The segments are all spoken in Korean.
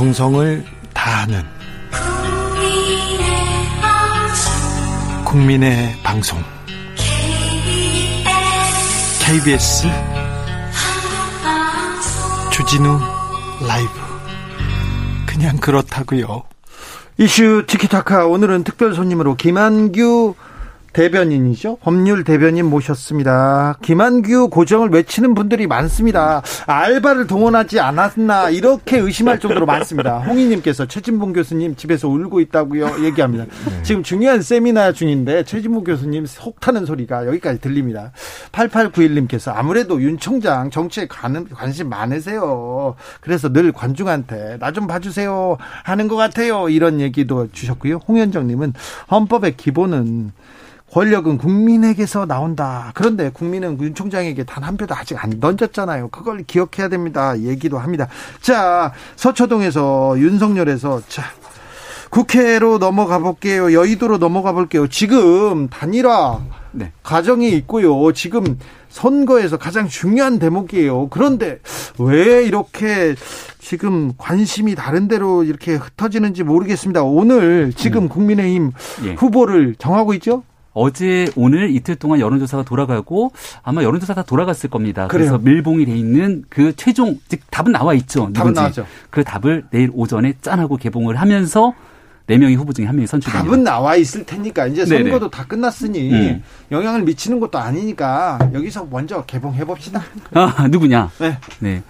정성을 다하는 국민의 방송. KBS 주진우 라이브. 그냥 그렇다고요. 이슈 티키타카. 오늘은 특별 손님으로 김한규 대변인이죠. 법률 대변인 모셨습니다. 김한규 고정을 외치는 분들이 많습니다. 알바를 동원하지 않았나 이렇게 의심할 정도로 많습니다. 홍희님께서 최진봉 교수님 집에서 울고 있다고요 얘기합니다. 네. 지금 중요한 세미나 중인데 최진봉 교수님 속 타는 소리가 여기까지 들립니다. 8891님께서 아무래도 윤 총장 정치에 관, 관심 많으세요. 그래서 늘 관중한테 나 좀 봐주세요 하는 것 같아요. 이런 얘기도 주셨고요. 홍현정님은 헌법의 기본은 권력은 국민에게서 나온다. 그런데 국민은 윤 총장에게 단 한 표도 아직 안 던졌잖아요. 그걸 기억해야 됩니다. 얘기도 합니다. 자, 서초동에서 윤석열에서 자, 국회로 넘어가 볼게요. 여의도로 넘어가 볼게요. 지금 단일화 네. 과정이 있고요. 지금 선거에서 가장 중요한 대목이에요. 그런데 왜 이렇게 지금 관심이 다른 데로 이렇게 흩어지는지 모르겠습니다. 오늘 지금 음. 국민의힘 예. 후보를 정하고 있죠? 어제 오늘 이틀 동안 여론조사가 돌아가고 아마 여론조사 가 돌아갔을 겁니다. 그래요. 그래서 밀봉이 돼 있는 그 최종 즉 답은 나와 있죠. 답은 나왔죠. 그 답을 내일 오전에 짠하고 개봉을 하면서 네 명의 후보 중에 한 명이 선출됩니다. 답은 나와 있을 테니까 이제 선거도. 다 끝났으니 음. 영향을 미치는 것도 아니니까 여기서 먼저 개봉해 봅시다. 아 누구냐? 네. 네.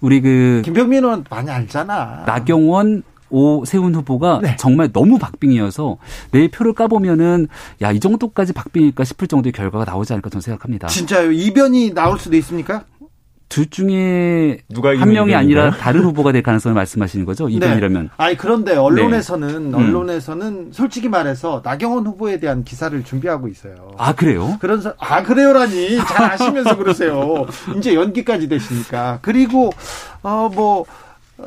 우리 그 김병민 의원 많이 알잖아. 나경원 오세훈 후보가 네. 정말 너무 박빙이어서 내 표를 까보면은 야 이 정도까지 박빙일까 싶을 정도의 결과가 나오지 않을까 저는 생각합니다. 진짜요? 이변이 나올 수도 있습니까? 둘 중에 누가 한 명이 아니라 다른 후보가 될 가능성을 말씀하시는 거죠? 네. 이변이라면. 네. 아니 그런데 언론에서는 네. 언론에서는 음. 솔직히 말해서 나경원 후보에 대한 기사를 준비하고 있어요. 아 그래요? 그런 아 그래요라니 잘 아시면서 그러세요. 이제 연기까지 되시니까 그리고 어뭐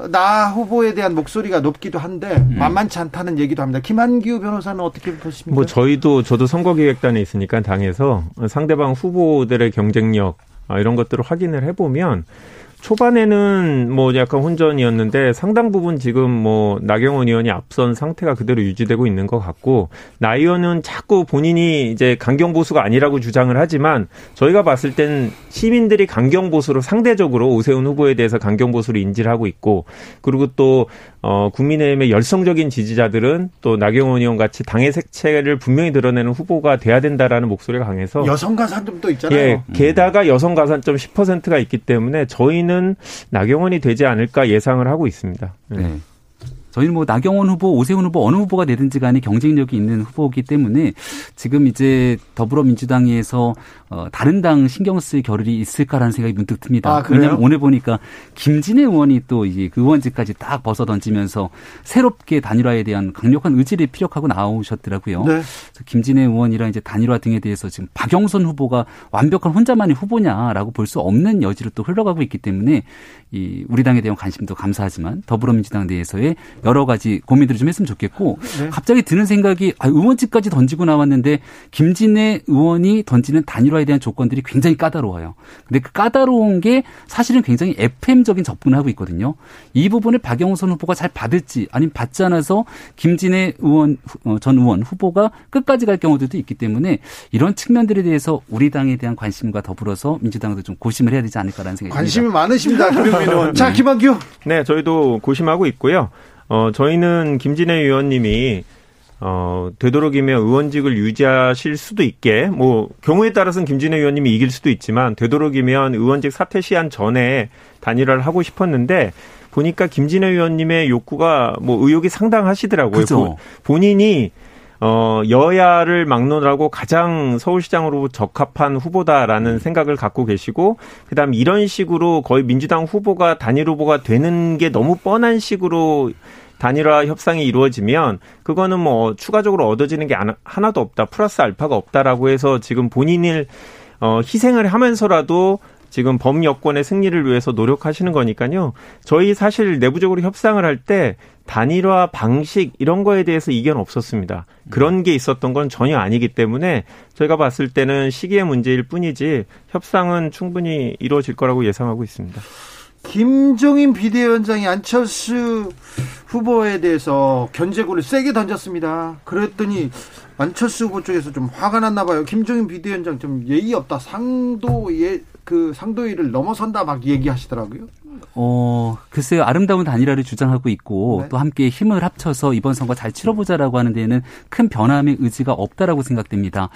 나 후보에 대한 목소리가 높기도 한데 음. 만만치 않다는 얘기도 합니다. 김한규 변호사는 어떻게 보십니까? 뭐 저희도 저도 선거기획단에 있으니까 당에서 상대방 후보들의 경쟁력 아, 이런 것들을 확인을 해보면 초반에는 뭐 약간 혼전이었는데 상당 부분 지금 뭐 나경원 의원이 앞선 상태가 그대로 유지되고 있는 것 같고 나 의원은 자꾸 본인이 이제 강경 보수가 아니라고 주장을 하지만 저희가 봤을 땐 시민들이 강경 보수로 상대적으로 오세훈 후보에 대해서 강경 보수를 인지를 하고 있고 그리고 또 어, 국민의힘의 열성적인 지지자들은 또 나경원 의원 같이 당의 색채를 분명히 드러내는 후보가 돼야 된다라는 목소리가 강해서 여성 가산점도 있잖아요. 예, 게다가 여성 가산점 10%가 있기 때문에 저희는 나경원이 되지 않을까 예상을 하고 있습니다. 네. 네. 저희는 뭐 나경원 후보, 오세훈 후보 어느 후보가 되든지 간에 경쟁력이 있는 후보이기 때문에 지금 이제 더불어민주당에서 어, 다른 당 신경 쓸 겨를이 있을까라는 생각이 문득 듭니다. 아, 왜냐하면 오늘 보니까 김진애 의원이 또 이제 그 의원직까지 딱 벗어 던지면서 새롭게 단일화에 대한 강력한 의지를 피력하고 나오셨더라고요. 네. 김진애 의원이랑 이제 단일화 등에 대해서 지금 박영선 후보가 완벽한 혼자만의 후보냐라고 볼 수 없는 여지로 또 흘러가고 있기 때문에 이 우리 당에 대한 관심도 감사하지만 더불어민주당 내에서의 여러 가지 고민들을 좀 했으면 좋겠고 네. 갑자기 드는 생각이 아, 의원직까지 던지고 나왔는데 김진애 의원이 던지는 단일화에 대한 조건들이 굉장히 까다로워요. 근데 그 까다로운 게 사실은 굉장히 FM적인 접근을 하고 있거든요. 이 부분을 박영선 후보가 잘 받을지 아니면 받지 않아서 김진애 의원 어, 전 의원 후보가 끝까지 갈 경우들도 있기 때문에 이런 측면들에 대해서 우리 당에 대한 관심과 더불어서 민주당도 좀 고심을 해야 되지 않을까라는 생각이 관심이 듭니다. 많으십니다. 김용민 의원. 자, 김한규. 네, 저희도 고심하고 있고요. 어, 저희는 김진애 의원님이 어, 되도록이면 의원직을 유지하실 수도 있게, 뭐, 경우에 따라서는 김진애 의원님이 이길 수도 있지만, 되도록이면 의원직 사퇴 시한 전에 단일화를 하고 싶었는데, 보니까 김진애 의원님의 욕구가 뭐 의욕이 상당하시더라고요. 그죠. 본인이 어, 여야를 막론하고 가장 서울시장으로 적합한 후보다라는 음. 생각을 갖고 계시고, 그 다음 이런 식으로 거의 민주당 후보가 단일 후보가 되는 게 너무 뻔한 식으로 단일화 협상이 이루어지면 그거는 뭐 추가적으로 얻어지는 게 하나도 없다. 플러스 알파가 없다라고 해서 지금 본인을 어, 희생을 하면서라도 지금 범여권의 승리를 위해서 노력하시는 거니까요. 저희 사실 내부적으로 협상을 할 때 단일화 방식 이런 거에 대해서 이견 없었습니다. 그런 게 있었던 건 전혀 아니기 때문에 저희가 봤을 때는 시기의 문제일 뿐이지 협상은 충분히 이루어질 거라고 예상하고 있습니다. 김종인 비대위원장이 안철수 후보에 대해서 견제구를 세게 던졌습니다. 그랬더니 안철수 후보 쪽에서 좀 화가 났나 봐요. 김종인 비대위원장 좀 예의 없다. 상도 예, 그 상도위를 넘어선다 막 얘기하시더라고요. 어, 글쎄요. 아름다운 단일화를 주장하고 있고 네. 또 함께 힘을 합쳐서 이번 선거 잘 치러보자라고 하는 데에는 큰 변함의 의지가 없다라고 생각됩니다.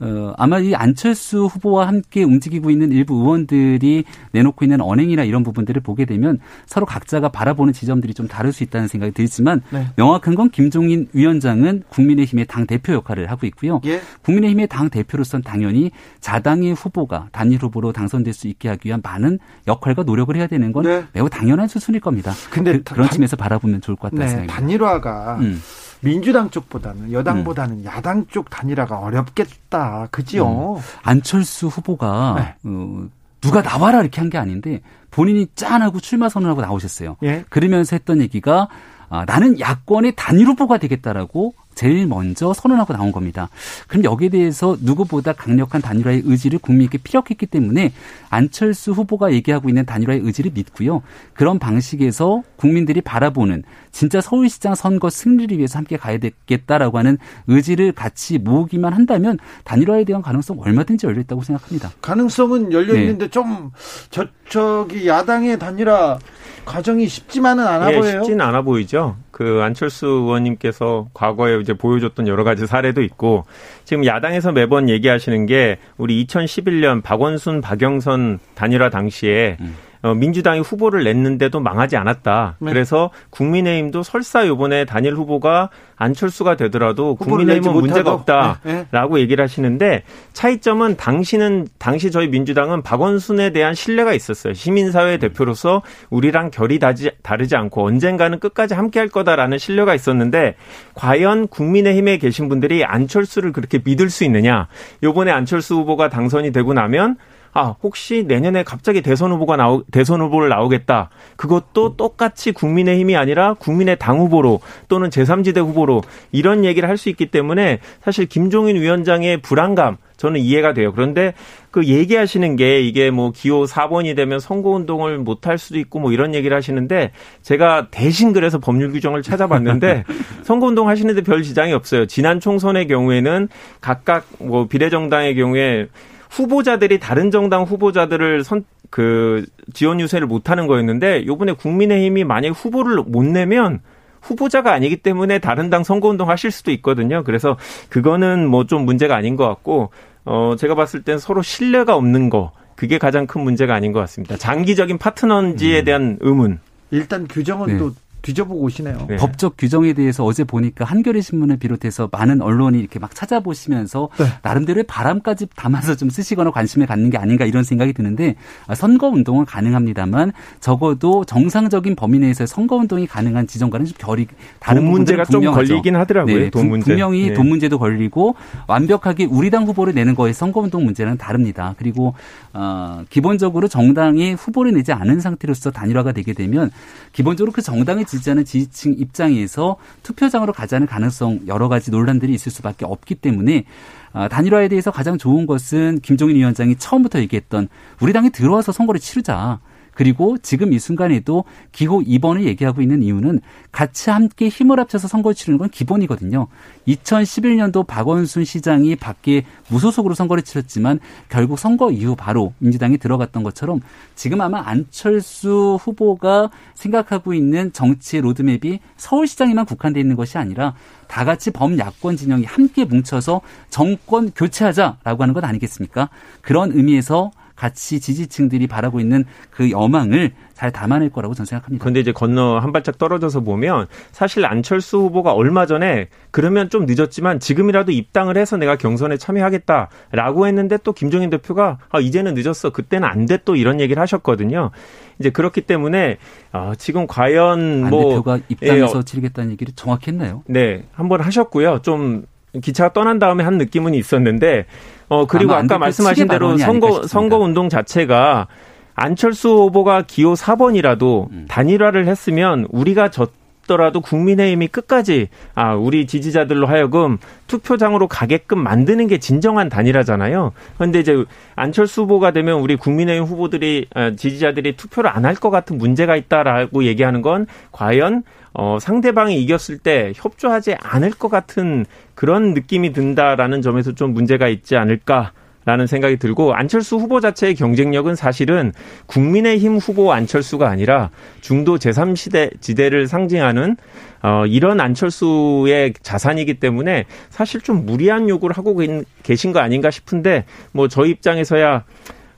어, 아마 이 안철수 후보와 함께 움직이고 있는 일부 의원들이 내놓고 있는 언행이나 이런 부분들을 보게 되면 서로 각자가 바라보는 지점들이 좀 다를 수 있다는 생각이 들지만 네. 명확한 건 김종인 위원장은 국민의힘의 당 대표 역할을 하고 있고요. 예. 국민의힘의 당 대표로선 당연히 자당의 후보가 단일 후보로 당선될 수 있게 하기 위한 많은 역할과 노력을 해야 되는 건 네. 매우 당연한 수순일 겁니다. 근데 그, 런 측면에서 바라보면 좋을 것 같다는 네, 생각입니다. 단일화가 음. 민주당 쪽보다는 여당보다는 음. 야당 쪽 단일화가 어렵겠다. 그지요? 음. 안철수 후보가 네. 어, 누가 나와라 이렇게 한 게 아닌데 본인이 짠하고 출마 선언하고 나오셨어요. 예? 그러면서 했던 얘기가 아, 나는 야권의 단일 후보가 되겠다라고 제일 먼저 선언하고 나온 겁니다. 그럼 여기에 대해서 누구보다 강력한 단일화의 의지를 국민에게 피력했기 때문에 안철수 후보가 얘기하고 있는 단일화의 의지를 믿고요. 그런 방식에서 국민들이 바라보는 진짜 서울시장 선거 승리를 위해서 함께 가야 되겠다라고 하는 의지를 같이 모으기만 한다면 단일화에 대한 가능성 얼마든지 열려 있다고 생각합니다. 가능성은 열려 네. 있는데 네. 좀 저, 저기 야당의 단일화 과정이 쉽지만은 않아 예, 보여요. 쉽지는 않아 보이죠. 그 안철수 의원님께서 과거에 이제 보여줬던 여러 가지 사례도 있고 지금 야당에서 매번 얘기하시는 게 우리 2011년 박원순 박영선 단일화 당시에 음. 어, 민주당이 후보를 냈는데도 망하지 않았다. 네. 그래서 국민의힘도 설사 요번에 단일 후보가 안철수가 되더라도 국민의힘은 문제가 없다라고 네. 네. 얘기를 하시는데 차이점은 당시는 당시 저희 민주당은 박원순에 대한 신뢰가 있었어요. 시민사회 대표로서 우리랑 결이 다지, 다르지 않고 언젠가는 끝까지 함께할 거다라는 신뢰가 있었는데 과연 국민의힘에 계신 분들이 안철수를 그렇게 믿을 수 있느냐? 요번에 안철수 후보가 당선이 되고 나면 아, 혹시 내년에 갑자기 대선 후보가 나오, 대선 후보를 나오겠다. 그것도 똑같이 국민의힘이 아니라 국민의 당 후보로 또는 제3지대 후보로 이런 얘기를 할 수 있기 때문에 사실 김종인 위원장의 불안감 저는 이해가 돼요. 그런데 그 얘기하시는 게 이게 뭐 기호 4번이 되면 선거운동을 못 할 수도 있고 뭐 이런 얘기를 하시는데 제가 대신 그래서 법률 규정을 찾아봤는데 선거운동 하시는데 별 지장이 없어요. 지난 총선의 경우에는 각각 뭐 비례정당의 경우에 후보자들이 다른 정당 후보자들을 선, 그 지원 유세를 못하는 거였는데 요번에 국민의힘이 만약 후보를 못 내면 후보자가 아니기 때문에 다른 당 선거운동 하실 수도 있거든요. 그래서 그거는 뭐 좀 문제가 아닌 것 같고 어 제가 봤을 땐 서로 신뢰가 없는 거 그게 가장 큰 문제가 아닌 것 같습니다. 장기적인 파트너인지에 음. 대한 의문. 일단 규정은 네. 또 뒤져보고 오시네요. 네. 법적 규정에 대해서 어제 보니까 한겨레 신문을 비롯해서 많은 언론이 이렇게 막 찾아보시면서 네. 나름대로의 바람까지 담아서 좀 쓰시거나 관심을 갖는 게 아닌가 이런 생각이 드는데 아, 선거 운동은 가능합니다만 적어도 정상적인 범위 내에서 선거 운동이 가능한 지점과는 좀 결이 다른 문제가 좀 걸리긴 하더라고요. 네, 돈 문제. 분명히 네. 돈 문제도 걸리고 완벽하게 우리 당 후보를 내는 거에 선거 운동 문제는 다릅니다. 그리고 어, 기본적으로 정당이 후보를 내지 않은 상태로서 단일화가 되게 되면 기본적으로 그 정당의 지 지하는 지지층 입장에서 투표장으로 가자는 가능성 여러 가지 논란들이 있을 수밖에 없기 때문에 아, 단일화에 대해서 가장 좋은 것은 김종인 위원장이 처음부터 얘기했던 우리 당이 들어와서 선거를 치르자. 그리고 지금 이 순간에도 기호 2번을 얘기하고 있는 이유는 같이 함께 힘을 합쳐서 선거를 치르는 건 기본이거든요. 2011년도 박원순 시장이 밖에 무소속으로 선거를 치렀지만 결국 선거 이후 바로 민주당이 들어갔던 것처럼 지금 아마 안철수 후보가 생각하고 있는 정치의 로드맵이 서울시장에만 국한돼 있는 것이 아니라 다 같이 범야권 진영이 함께 뭉쳐서 정권 교체하자라고 하는 것 아니겠습니까? 그런 의미에서 같이 지지층들이 바라고 있는 그 여망을 잘 담아낼 거라고 저는 생각합니다. 그런데 이제 건너 한 발짝 떨어져서 보면 사실 안철수 후보가 얼마 전에 그러면 좀 늦었지만 지금이라도 입당을 해서 내가 경선에 참여하겠다라고 했는데 또 김종인 대표가 아, 이제는 늦었어. 그때는 안 돼. 또 이런 얘기를 하셨거든요. 이제 그렇기 때문에 아, 지금 과연 안 뭐 대표가 입당해서 예, 치르겠다는 얘기를 정확히 했나요? 네, 한번 하셨고요. 좀 기차가 떠난 다음에 한 느낌은 있었는데 어 그리고 아까 말씀하신 대로 선거 선거 운동 자체가 안철수 후보가 기호 4번이라도 음. 단일화를 했으면 우리가 저 어렵더라도 국민의힘이 끝까지 아 우리 지지자들로 하여금 투표장으로 가게끔 만드는 게 진정한 단일화잖아요. 그런데 이제 안철수 후보가 되면 우리 국민의힘 후보들이 아, 지지자들이 투표를 안 할 것 같은 문제가 있다라고 얘기하는 건 과연 어, 상대방이 이겼을 때 협조하지 않을 것 같은 그런 느낌이 든다라는 점에서 좀 문제가 있지 않을까. 라는 생각이 들고 안철수 후보 자체의 경쟁력은 사실은 국민의힘 후보 안철수가 아니라 중도 제3시대 지대를 상징하는 어 이런 안철수의 자산이기 때문에 사실 좀 무리한 요구를 하고 계신 거 아닌가 싶은데 뭐 저희 입장에서야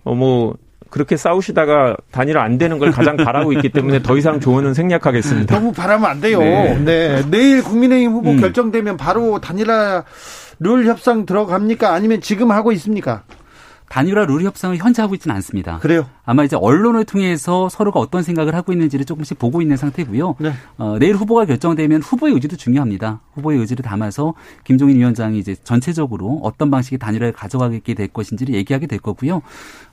어 뭐 그렇게 싸우시다가 단일화 안 되는 걸 가장 바라고 있기 때문에 더 이상 조언은 생략하겠습니다. 너무 바라면 안 돼요. 네. 네. 내일 국민의힘 후보 음. 결정되면 바로 단일화 룰 협상 들어갑니까? 아니면 지금 하고 있습니까? 단일화 룰 협상을 현재 하고 있지는 않습니다. 그래요? 아마 이제 언론을 통해서 서로가 어떤 생각을 하고 있는지를 조금씩 보고 있는 상태고요. 네. 어, 내일 후보가 결정되면 후보의 의지도 중요합니다. 후보의 의지를 담아서 김종인 위원장이 이제 전체적으로 어떤 방식의 단일화를 가져가게 될 것인지를 얘기하게 될 거고요.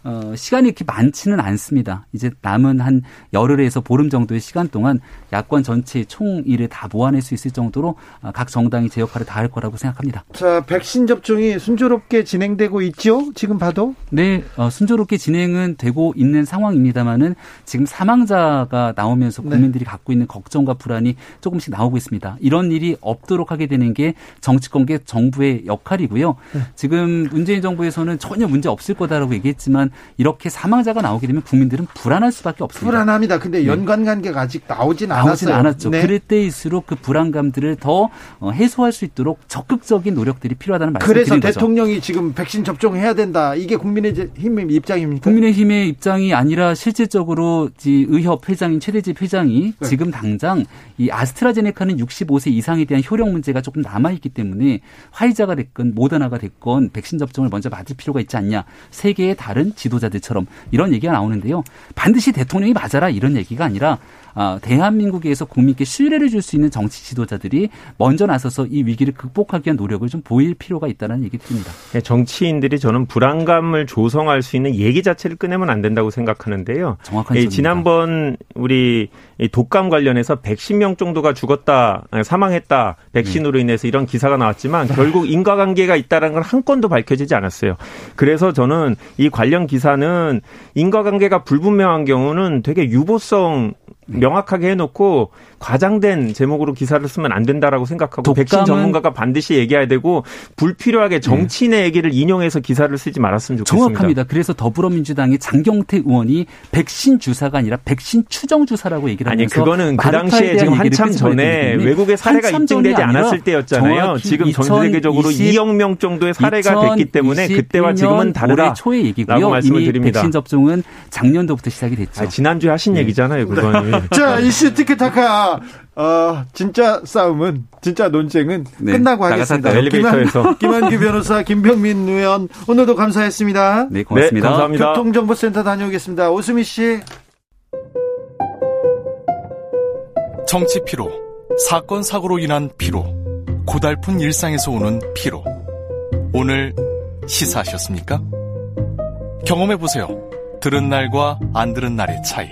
어, 시간이 이렇게 많지는 않습니다. 이제 남은 한 열흘에서 보름 정도의 시간 동안 야권 전체의 총일을 다 모아낼 수 있을 정도로 어, 각 정당이 제 역할을 다 할 거라고 생각합니다. 자, 백신 접종이 순조롭게 진행되고 있죠? 지금 봐도? 네, 어, 순조롭게 진행은 되고 있는 상황입니다만은 지금 사망자가 나오면서 네. 국민들이 네. 갖고 있는 걱정과 불안이 조금씩 나오고 있습니다. 이런 일이 없도록 하게 되는 게 정치권계 정부의 역할이고요. 네. 지금 문재인 정부에서는 전혀 문제 없을 거다라고 얘기했지만 이렇게 사망자가 나오게 되면 국민들은 불안할 수밖에 없습니다. 불안합니다. 근데 네. 연관 관계가 아직 나오진 않았어요. 나오진 않았죠. 네. 그럴 때일수록 그 불안감들을 더 어, 해소할 수 있도록 적극적인 노력들이 필요하다는 말씀을 드린 거죠. 그래서 대통령이 지금 백신 접종해야 된다. 이게 국민의힘 입장입니까? 국민의힘의 입장 이 아니라 실질적으로 의협 회장인 최대집 회장이 네. 지금 당장 이 아스트라제네카는 65세 이상에 대한 효력 문제가 조금 남아 있기 때문에 화이자가 됐건 모더나가 됐건 백신 접종을 먼저 맞을 필요가 있지 않냐. 세계의 다른 지도자들처럼 이런 얘기가 나오는데요. 반드시 대통령이 맞아라 이런 얘기가 아니라 아, 대한민국에서 국민께 신뢰를 줄 수 있는 정치 지도자들이 먼저 나서서 이 위기를 극복하기 위한 노력을 좀 보일 필요가 있다는 얘기 드립니다. 네, 정치인들이 저는 불안감을 조성할 수 있는 얘기 자체를 꺼내면 안 된다 고 생각하는데요. 정확한 예, 지난번 우리 독감 관련해서 110명 정도가 죽었다, 사망했다, 백신으로 인해서 이런 기사가 나왔지만 결국 인과관계가 있다는 건 한 건도 밝혀지지 않았어요. 그래서 저는 이 관련 기사는 인과관계가 불분명한 경우는 되게 유보성 명확하게 해놓고 과장된 제목으로 기사를 쓰면 안 된다라고 생각하고 백신 전문가가 반드시 얘기해야 되고 불필요하게 정치인의 얘기를 인용해서 기사를 쓰지 말았으면 좋겠습니다. 정확합니다. 그래서 더불어민주당의 장경태 의원이 백신 주사가 아니라 백신 추정 주사라고 얘기를 하면서 아니 그거는 그 당시에 지금 한참 전에 외국의 사례가 입증되지 않았을 때였잖아요. 지금 전 세계적으로 2억 명 정도의 사례가 됐기 때문에 그때와 지금은 다르다. 올해 초의 얘기고요. 이미 드립니다. 백신 접종은 작년도부터 시작이 됐죠. 아, 지난주에 하신 네. 얘기잖아요. 그거는. 자 이슈 티켓타카 어, 진짜 싸움은, 진짜 논쟁은 네, 끝나고 하겠습니다. 엘리베이터에서. 김한, 김한 규 변호사, 김병민 의원, 오늘도 감사했습니다. 네, 고맙습니다. 네, 감사합니다. 교통정보센터 다녀오겠습니다. 오수미 씨. 정치 피로, 사건 사고로 인한 피로, 고달픈 일상에서 오는 피로. 오늘 시사하셨습니까? 경험해 보세요. 들은 날과 안 들은 날의 차이.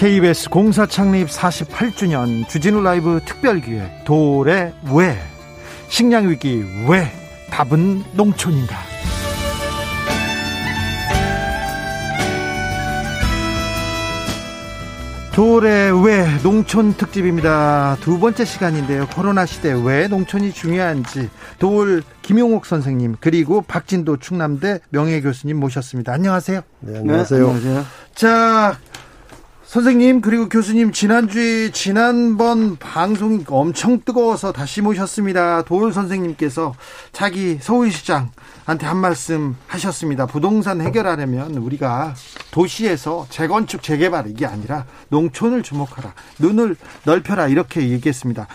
KBS 공사 창립 48주년 주진우 라이브 특별기획 돌의 왜 식량 위기 왜 답은 농촌인가 돌의 왜 농촌 특집입니다. 두 번째 시간인데요. 코로나 시대 왜 농촌이 중요한지 돌 김용옥 선생님 그리고 박진도 충남대 명예 교수님 모셨습니다. 안녕하세요. 네, 안녕하세요. 네, 안녕하세요. 자 선생님 그리고 교수님 지난주에 지난번 방송이 엄청 뜨거워서 다시 모셨습니다. 도울 선생님께서 자기 서울시장한테 한 말씀 하셨습니다. 부동산 해결하려면 우리가 도시에서 재건축 재개발 이게 아니라 농촌을 주목하라. 눈을 넓혀라 이렇게 얘기했습니다.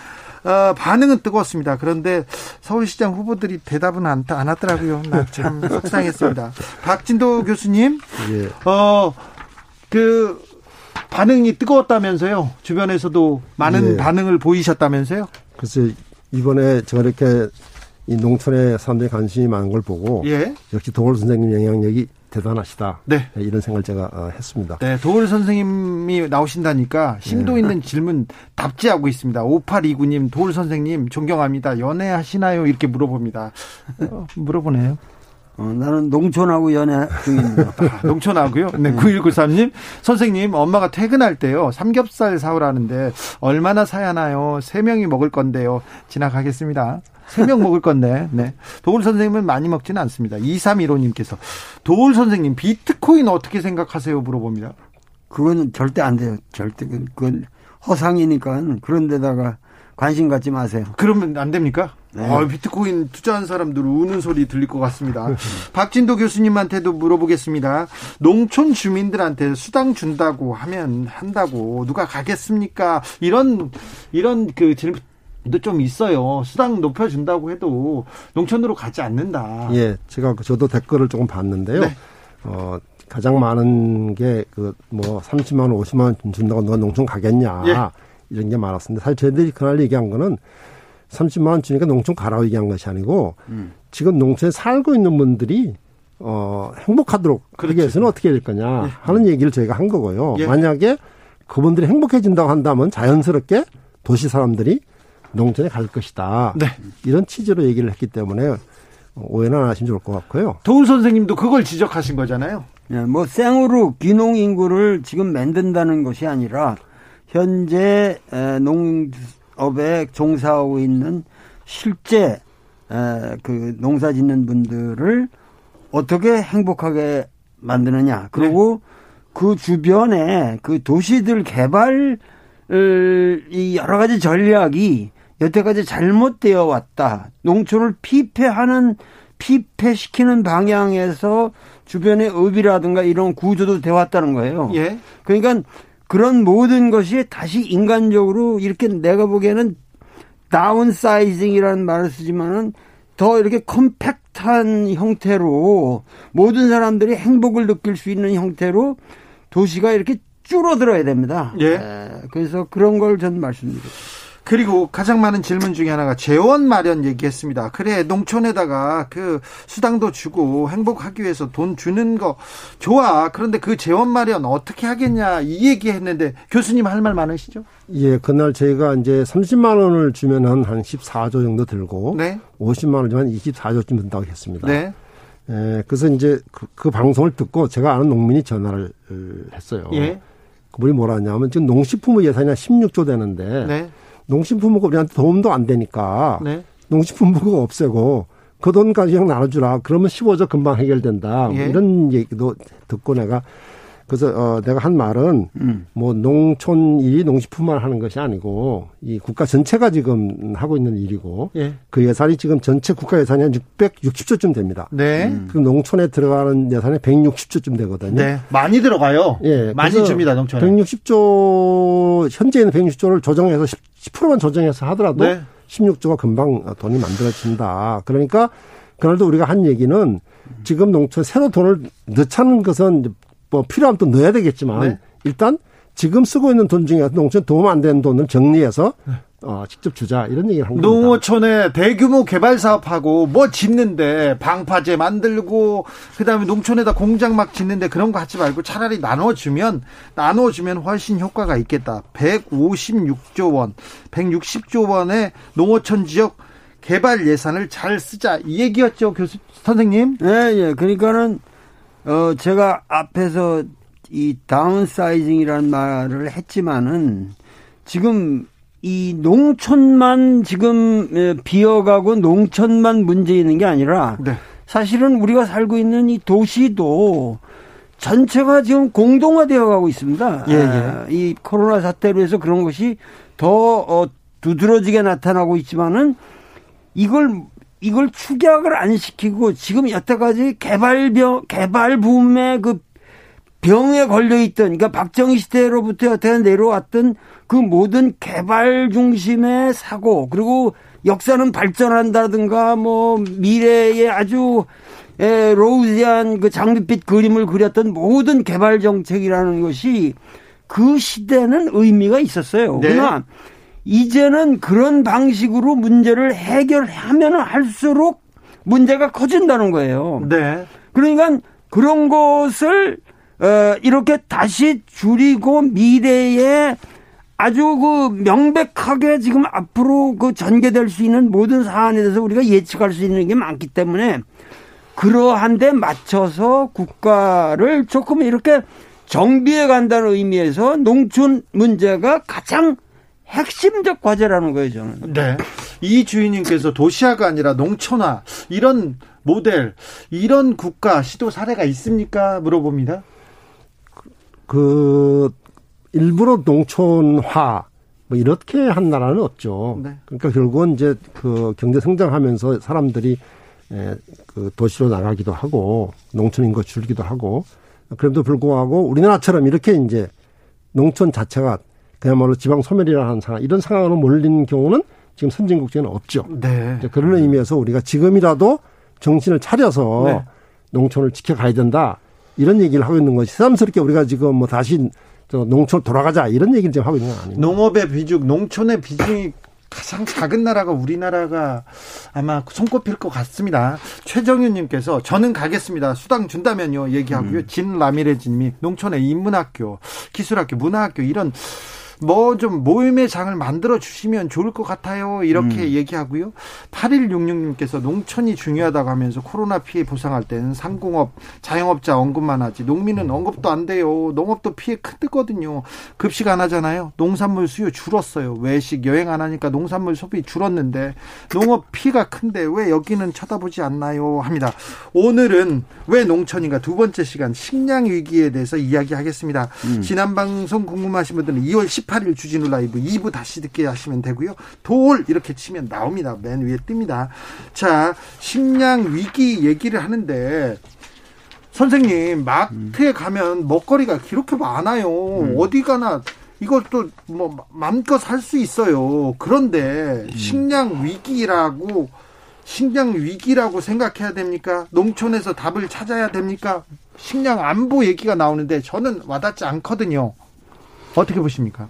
어, 반응은 뜨거웠습니다. 그런데 서울시장 후보들이 대답은 안, 안 하더라고요. 나 참 속상했습니다. 박진도 교수님, 예. 어, 그, 반응이 뜨거웠다면서요? 주변에서도 많은 예. 반응을 보이셨다면서요? 그래서 이번에 저렇게 이 농촌에 사람들이 관심이 많은 걸 보고 예. 역시 도월 선생님 영향력이 대단하시다. 네. 이런 생각을 제가 어, 했습니다. 네, 도울 선생님이 나오신다니까 심도 있는 질문 답지하고 있습니다. 5829님, 도울 선생님 존경합니다. 연애하시나요? 이렇게 물어봅니다. 어, 물어보네요. 어, 나는 농촌하고 연애 중입니다. 아, 농촌하고요. 네, 9193님. 선생님, 엄마가 퇴근할 때요. 삼겹살 사오라는데 얼마나 사야 하나요? 세 명이 먹을 건데요. 지나가겠습니다. 세명 먹을 건데. 네. 도울 선생님은 많이 먹지는 않습니다. 2315님께서 도울 선생님, 비트코인 어떻게 생각하세요? 물어봅니다. 그건 절대 안 돼요. 절대 그건 허상이니까 그런 데다가 관심 갖지 마세요. 그러면 안 됩니까? 네. 아, 비트코인 투자한 사람들 우는 소리 들릴 것 같습니다. 박진도 교수님한테도 물어보겠습니다. 농촌 주민들한테 수당 준다고 하면 한다고 누가 가겠습니까? 이런 이런 그 질문도 좀 있어요. 수당 높여준다고 해도 농촌으로 가지 않는다. 예, 제가 그 저도 댓글을 조금 봤는데요. 네. 어, 가장 많은 게 그 뭐 30만 원, 50만 원 준다고 누가 농촌 가겠냐 예. 이런 게 많았습니다. 사실 저희들이 그날 얘기한 거는 30만 원 주니까 농촌 가라고 얘기한 것이 아니고 음. 지금 농촌에 살고 있는 분들이 어 행복하도록 그러기 위해서는 어떻게 해야 될 거냐 하는 얘기를 저희가 한 거고요. 그렇죠. 예. 만약에 그분들이 행복해진다고 한다면 자연스럽게 도시 사람들이 농촌에 갈 것이다. 네. 이런 취지로 얘기를 했기 때문에 오해는 안 하시면 좋을 것 같고요. 도울 선생님도 그걸 지적하신 거잖아요. 예, 뭐 생으로 귀농 인구를 지금 만든다는 것이 아니라 현재 에, 농 업에 종사하고 있는 실제 에, 그 농사 짓는 분들을 어떻게 행복하게 만드느냐. 그리고 그 주변에 그 도시들 개발 이 여러 가지 전략이 여태까지 잘못되어 왔다. 농촌을 피폐하는 피폐시키는 방향에서 주변의 업이라든가 이런 구조도 되어 왔다는 거예요. 예. 그러니까 그런 모든 것이 다시 인간적으로 이렇게 내가 보기에는 다운사이징이라는 말을 쓰지만은 더 이렇게 컴팩트한 형태로 모든 사람들이 행복을 느낄 수 있는 형태로 도시가 이렇게 줄어들어야 됩니다. 예. 에, 그래서 그런 걸 전 말씀드립니다. 그리고 가장 많은 질문 중에 하나가 재원 마련 얘기했습니다. 그래 농촌에다가 그 수당도 주고 행복하기 위해서 돈 주는 거 좋아. 그런데 그 재원 마련 어떻게 하겠냐 이 얘기했는데 교수님 할 말 많으시죠? 예, 그날 저희가 이제 30만 원을 주면은 한 14조 정도 들고 네. 50만 원 주면 24조쯤 든다고 했습니다. 네. 예, 그래서 이제 그, 그 방송을 듣고 제가 아는 농민이 전화를 어, 했어요. 예. 그분이 뭐라 하냐면 지금 농식품의 예산이 한 16조 되는데 네. 농식품부가 우리한테 도움도 안 되니까 네. 농식품부가 없애고 그 돈까지 그냥 나눠주라. 그러면 15조 금방 해결된다. 뭐 예. 이런 얘기도 듣고 내가 그래서 어 내가 한 말은 음. 뭐 농촌 일이 농식품만 하는 것이 아니고 이 국가 전체가 지금 하고 있는 일이고 예. 그 예산이 지금 전체 국가 예산이 한 660조쯤 됩니다. 네. 그럼 농촌에 들어가는 예산이 160조쯤 되거든요. 네. 많이 들어가요. 예, 많이 줍니다 농촌에. 160조 현재 있는 160조를 조정해서 10, 10%만 조정해서 하더라도 네. 16조가 금방 돈이 만들어진다. 그러니까 그날도 우리가 한 얘기는 지금 농촌 새로 돈을 넣자는 것은 뭐 필요하면 또 넣어야 되겠지만 네. 일단 지금 쓰고 있는 돈 중에 농촌 도움 안 되는 돈을 정리해서 네. 어, 직접 주자 이런 얘기를 한 겁니다. 농어촌에 대규모 개발 사업하고 뭐 짓는데 방파제 만들고 그다음에 농촌에다 공장 막 짓는데 그런 거 하지 말고 차라리 나눠주면 나눠주면 훨씬 효과가 있겠다. 156조 원, 160조 원의 농어촌 지역 개발 예산을 잘 쓰자 이 얘기였죠, 교수 선생님. 예, 예. 그러니까는 어 제가 앞에서 이 다운사이징이라는 말을 했지만은 지금 이 농촌만 지금 예, 비어가고 농촌만 문제 있는 게 아니라 네. 사실은 우리가 살고 있는 이 도시도 전체가 지금 공동화되어 가고 있습니다. 예, 예. 아, 이 코로나 사태로 해서 그런 것이 더 어, 두드러지게 나타나고 있지만은 이걸 이걸 축약을 안 시키고 지금 여태까지 개발병 개발 붐의 그 병에 걸려 있던 그러니까 박정희 시대로부터 여태 내려왔던 그 모든 개발 중심의 사고 그리고 역사는 발전한다든가 뭐 미래에 아주 에, 로우지한 그 장밋빛 그림을 그렸던 모든 개발 정책이라는 것이 그 시대는 의미가 있었어요. 네. 그러나 이제는 그런 방식으로 문제를 해결하면 할수록 문제가 커진다는 거예요. 네. 그러니까 그런 것을 어, 이렇게 다시 줄이고 미래에 아주 그 명백하게 지금 앞으로 그 전개될 수 있는 모든 사안에 대해서 우리가 예측할 수 있는 게 많기 때문에 그러한 데 맞춰서 국가를 조금 이렇게 정비해 간다는 의미에서 농촌 문제가 가장 핵심적 과제라는 거예요, 저는. 네. 이 주인님께서 도시화가 아니라 농촌화 이런 모델 이런 국가 시도 사례가 있습니까? 물어봅니다. 그 일부러 농촌화 뭐 이렇게 한 나라는 없죠. 네. 그러니까 결국은 이제 그 경제 성장하면서 사람들이 에, 그 도시로 나가기도 하고 농촌 인구 줄기도 하고 그럼에도 불구하고 우리나라처럼 이렇게 이제 농촌 자체가 그야말로 지방 소멸이라는 상황 이런 상황으로 몰린 경우는 지금 선진국제는 없죠. 네. 이제 그런 의미에서 우리가 지금이라도 정신을 차려서 네. 농촌을 지켜가야 된다. 이런 얘기를 하고 있는 것이 새삼스럽게 우리가 지금 뭐 다시 저 농촌 돌아가자 이런 얘기를 지금 하고 있는 건 아닙니다. 농업의 비중, 농촌의 비중이 가장 작은 나라가 우리나라가 아마 손꼽힐 것 같습니다. 최정윤님께서 저는 가겠습니다. 수당 준다면요 얘기하고요. 진라미레진님이 농촌에 인문학교, 기술학교, 문화학교 이런 뭐 좀 모임의 장을 만들어 주시면 좋을 것 같아요. 이렇게 얘기하고요. 8166님께서 농촌이 중요하다고 하면서 코로나 피해 보상할 때는 상공업, 자영업자 언급만 하지 농민은 언급도 안 돼요. 농업도 피해 크거든요. 급식 안 하잖아요. 농산물 수요 줄었어요. 외식 여행 안 하니까 농산물 소비 줄었는데 농업 피해가 큰데 왜 여기는 쳐다보지 않나요? 합니다. 오늘은 왜 농촌인가 두 번째 시간 식량 위기에 대해서 이야기하겠습니다. 지난 방송 궁금하신 분들은 2월 18일 주진우 라이브 2부 다시 듣게 하시면 되고요. 돌 이렇게 치면 나옵니다. 맨 위에 뜹니다. 자, 식량 위기 얘기를 하는데 선생님 마트에 가면 먹거리가 그렇게 많아요. 어디 가나 이걸 또뭐 마음껏 살 수 있어요. 그런데 식량 위기라고 식량 위기라고 생각해야 됩니까? 농촌에서 답을 찾아야 됩니까? 식량 안보 얘기가 나오는데 저는 와닿지 않거든요. 어떻게 보십니까?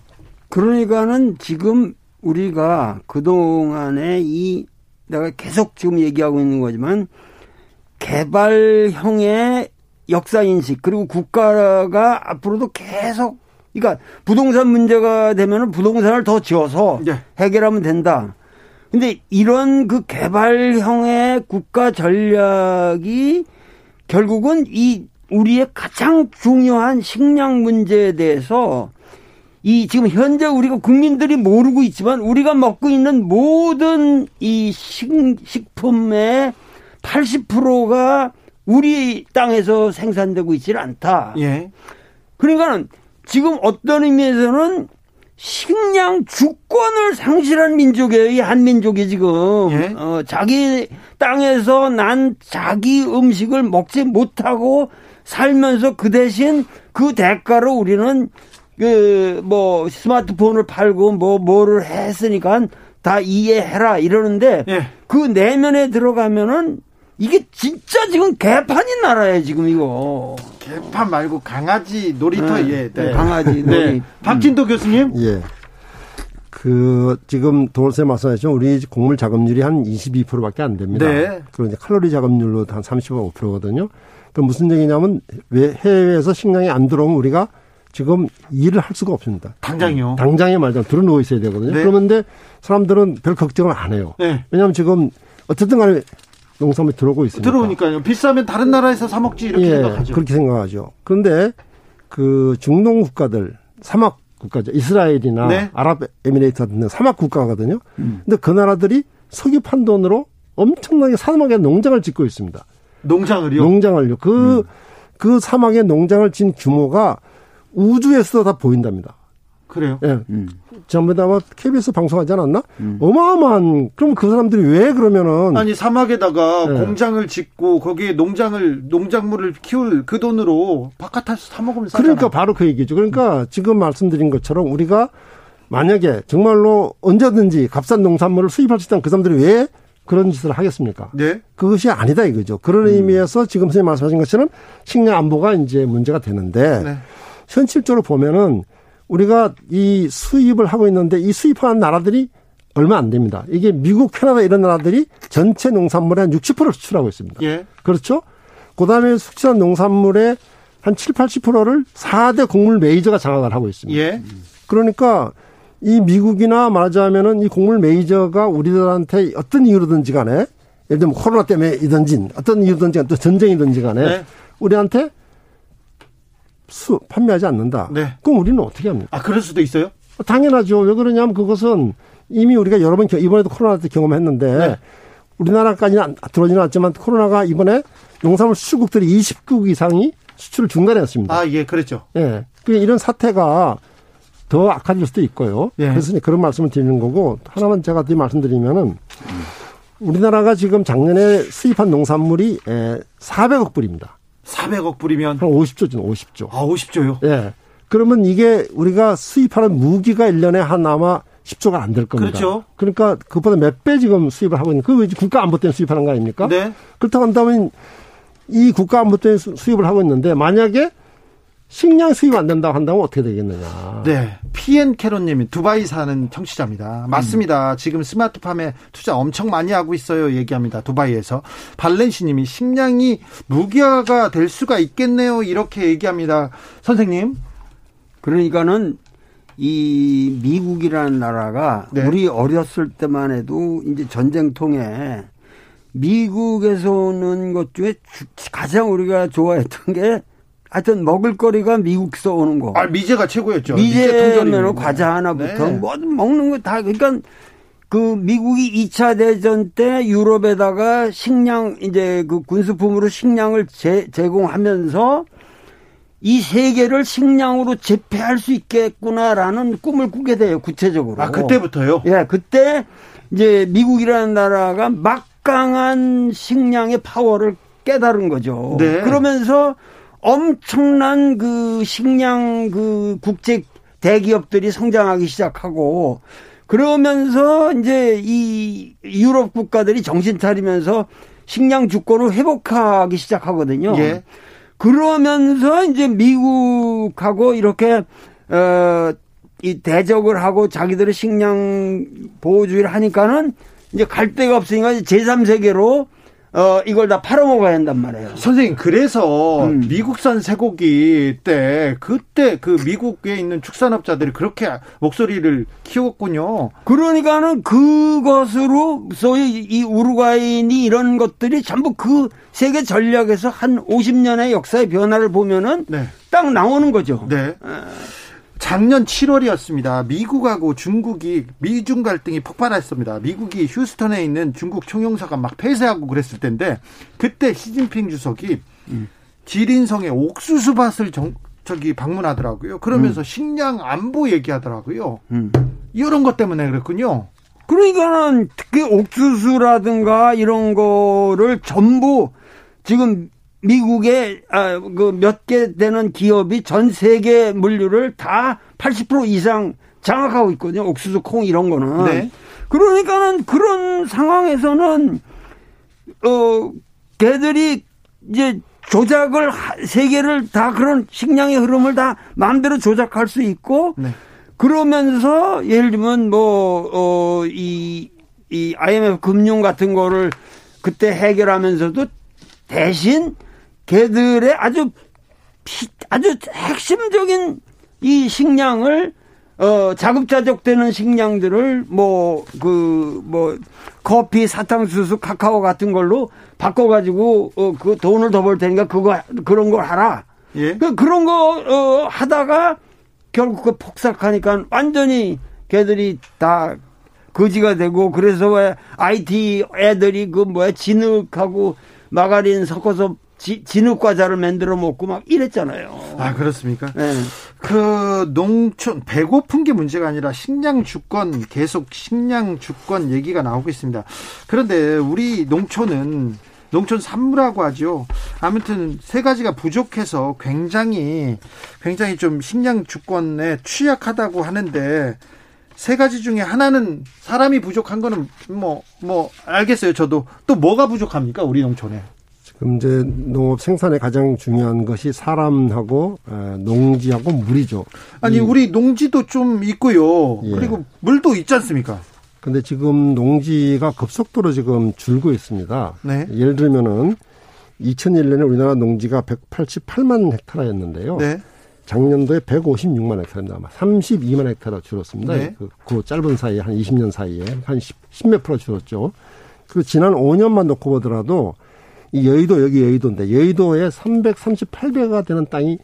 그러니까는 지금 우리가 그동안에 이 내가 계속 지금 얘기하고 있는 거지만 개발형의 역사 인식 그리고 국가가 앞으로도 계속 그러니까 부동산 문제가 되면은 부동산을 더 지어서 네. 해결하면 된다. 근데 이런 그 개발형의 국가 전략이 결국은 이 우리의 가장 중요한 식량 문제에 대해서 이 지금 현재 우리가 국민들이 모르고 있지만 우리가 먹고 있는 모든 이 식, 식품의 80%가 우리 땅에서 생산되고 있지는 않다. 예. 그러니까는 지금 어떤 의미에서는 식량 주권을 상실한 민족이에요. 이 한민족이 지금 예. 어, 자기 땅에서 난 자기 음식을 먹지 못하고 살면서 그 대신 그 대가로 우리는 그 뭐 스마트폰을 팔고 뭐 뭐를 했으니까 다 이해해라 이러는데 예. 그 내면에 들어가면은 이게 진짜 지금 개판인 나라예요 지금 이거 개판 말고 강아지 놀이터 네. 예. 네. 강아지 네. 놀이. 박진도 교수님. 예. 그 지금 도로세 말씀하셨죠. 우리 곡물 작업률이 한 22%밖에 안 됩니다. 네. 그리고 이제 칼로리 작업률로 한 35%거든요. 그 무슨 얘기냐면 왜 해외에서 식량이 안 들어오면 우리가 지금 일을 할 수가 없습니다. 당장요. 당장에 말하자면 들어누워 있어야 되거든요. 네. 그런데 사람들은 별 걱정을 안 해요. 네. 왜냐하면 지금 어쨌든 간에 농산물이 들어오고 있으니까. 들어오니까요. 비싸면 다른 나라에서 사 먹지 이렇게 예, 생각하죠. 그렇게 생각하죠. 그런데 그 중동 국가들 사막 국가죠. 이스라엘이나 네. 아랍에미레이트 같은 사막 국가거든요. 근데 그 나라들이 석유 판 돈으로 엄청나게 사막에 농장을 짓고 있습니다. 농장을요. 농장을요. 그그 사막에 농장을 진 규모가 우주에서 다 보인답니다. 그래요? 예. 음. 전부다 아마 KBS 방송하지 않았나? 음. 어마어마한 그럼 그 사람들이 왜 그러면은 아니 사막에다가 네. 공장을 짓고 거기에 농장을 농작물을 키울 그 돈으로 바깥에서 사 먹으면 싸잖아. 그러니까 바로 그 얘기죠. 그러니까 지금 말씀드린 것처럼 우리가 만약에 정말로 언제든지 값싼 농산물을 수입할 수 있다면 그 사람들이 왜 그런 짓을 하겠습니까? 네. 그것이 아니다 이거죠. 그런 음. 의미에서 지금 선생님 말씀하신 것처럼 식량 안보가 이제 문제가 되는데 네. 현실적으로 보면은 우리가 이 수입을 하고 있는데 이 수입하는 나라들이 얼마 안 됩니다. 이게 미국, 캐나다 이런 나라들이 전체 농산물의 한 60%를 수출하고 있습니다. 예. 그렇죠? 그 다음에 수출한 농산물의 한 7, 80%를 4대 곡물 메이저가 장악을 하고 있습니다. 예. 그러니까 이 미국이나 말하자면은 이 곡물 메이저가 우리들한테 어떤 이유로든지 간에 예를 들면 코로나 때문에이든지 어떤 이유든지 간에 또 전쟁이든지 간에 네. 우리한테 수 판매하지 않는다. 네. 그럼 우리는 어떻게 합니까? 아 그럴 수도 있어요? 당연하죠. 왜 그러냐면 그것은 이미 우리가 여러 번 이번에도 코로나 때 경험했는데 네. 우리나라까지는 들어오지는 않지만 코로나가 이번에 농산물 수출국들이 20국 이상이 수출을 중단했습니다. 아, 예, 그랬죠. 예. 그 이런 사태가 더 악화될 수도 있고요. 예. 그래서 그런 말씀을 드리는 거고 하나만 제가 더 말씀드리면은 우리나라가 지금 작년에 수입한 농산물이 400억 불입니다. 400억 불이면 한 50조죠, 50조. 아, 50조요? 예. 그러면 이게 우리가 수입하는 무기가 1년에 한 아마 10조가 안 될 겁니다. 그렇죠. 그러니까 그것보다 몇 배 지금 수입을 하고 있는 그 국가 안보 때문에 수입하는 거 아닙니까? 네. 그렇다고 한다면 이 국가 안보 때문에 수입을 하고 있는데 만약에 식량 수입 안 된다고 한다면 어떻게 되겠느냐. 네. 피엔 캐로님이 두바이 사는 청취자입니다. 맞습니다. 음. 지금 스마트팜에 투자 엄청 많이 하고 있어요. 얘기합니다. 두바이에서. 발렌시님이 식량이 무기화가 될 수가 있겠네요. 이렇게 얘기합니다. 선생님. 그러니까는 이 미국이라는 나라가 네. 우리 어렸을 때만 해도 이제 전쟁통에 미국에서 오는 것 중에 가장 우리가 좋아했던 게 하여튼 먹을거리가 미국에서 오는 거. 아, 미제가 최고였죠. 미제면 과자 하나부터 네. 뭐 먹는 거 다 그러니까 그 미국이 2차 대전 때 유럽에다가 식량 이제 그 군수품으로 식량을 제, 제공하면서 이 세계를 식량으로 제패할 수 있겠구나라는 꿈을 꾸게 돼요 구체적으로. 아 그때부터요? 예, 그때 이제 미국이라는 나라가 막강한 식량의 파워를 깨달은 거죠. 네. 그러면서 엄청난 그 식량 그 국제 대기업들이 성장하기 시작하고 그러면서 이제 이 유럽 국가들이 정신 차리면서 식량 주권을 회복하기 시작하거든요. 예. 그러면서 이제 미국하고 이렇게 어이 대적을 하고 자기들의 식량 보호주의를 하니까는 이제 갈 데가 없으니까 제3세계로 어, 이걸 다 팔아먹어야 한단 말이에요. 선생님, 그래서 음. 미국산 쇠고기 때, 그때 그 미국에 있는 축산업자들이 그렇게 목소리를 키웠군요. 그러니까는 그것으로 소위 이 우루과이니 이런 것들이 전부 그 세계 전략에서 한 50년의 역사의 변화를 보면은 네. 딱 나오는 거죠. 네. 어. 작년 7월이었습니다. 미국하고 중국이 미중 갈등이 폭발했습니다. 미국이 휴스턴에 있는 중국 총영사가 막 폐쇄하고 그랬을 텐데 그때 시진핑 주석이 음. 지린성의 옥수수밭을 정, 저기 방문하더라고요. 그러면서 음. 식량 안보 얘기하더라고요. 음. 이런 것 때문에 그랬군요. 그러니까는 특히 옥수수라든가 이런 거를 전부 지금 미국의 아, 그 몇 개 되는 기업이 전 세계 물류를 다 80% 이상 장악하고 있거든요. 옥수수, 콩 이런 거는. 네. 그러니까는 그런 상황에서는 어 걔들이 이제 조작을 세계를 다 그런 식량의 흐름을 다 마음대로 조작할 수 있고 네. 그러면서 예를 들면 뭐어이 이 IMF 금융 같은 거를 그때 해결하면서도 대신 개들의 아주 피, 아주 핵심적인 이 식량을 어 자급자족되는 식량들을 뭐 그뭐 뭐 커피, 사탕수수, 카카오 같은 걸로 바꿔 가지고 어 그 돈을 더 벌 테니까 그거 그런 걸 하라. 예. 그 그런 거 어 하다가 결국 그 폭삭하니까 완전히 걔들이 다 거지가 되고 그래서 왜 IT 애들이 그 뭐야 진흙하고 마가린 섞어서 지, 진흙 과자를 만들어 먹고 막 이랬잖아요. 아 그렇습니까? 네. 그 농촌 배고픈 게 문제가 아니라 식량 주권 계속 식량 주권 얘기가 나오고 있습니다. 그런데 우리 농촌은 농촌 산무라고 하죠. 아무튼 세 가지가 부족해서 굉장히 굉장히 좀 식량 주권에 취약하다고 하는데 세 가지 중에 하나는 사람이 부족한 거는 뭐뭐 알겠어요. 저도 또 뭐가 부족합니까 우리 농촌에? 지금 이제 농업 생산에 가장 중요한 것이 사람하고 어, 농지하고 물이죠. 아니 이- 우리 농지도 좀 있고요. 예. 그리고 물도 있지 않습니까? 근데 지금 농지가 급속도로 지금 줄고 있습니다. 네. 예를 들면은 2001년에 우리나라 농지가 188만 헥타라였는데요. 네. 작년도에 156만 헥타입니다. 아마 32만 헥타라 줄었습니다. 네. 그, 그 짧은 사이에 한 20년 사이에 한 10, 몇 프로 줄었죠. 그리고 지난 5년만 놓고 보더라도 이 여의도 여기 여의도인데 여의도에 338배가 되는 땅이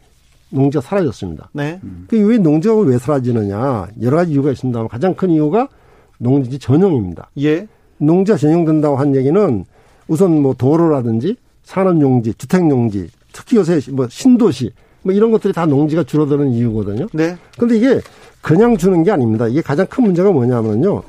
농지가 사라졌습니다. 네. 그왜 농지가 왜 사라지느냐 여러 가지 이유가 있습니다만 가장 큰 이유가 농지 전용입니다. 예. 농지가 전용된다고 한 얘기는 우선 뭐 도로라든지 산업용지, 주택용지, 특히 요새 뭐 신도시 뭐 이런 것들이 다 농지가 줄어드는 이유거든요. 네. 근데 이게 그냥 주는 게 아닙니다. 이게 가장 큰 문제가 뭐냐면요.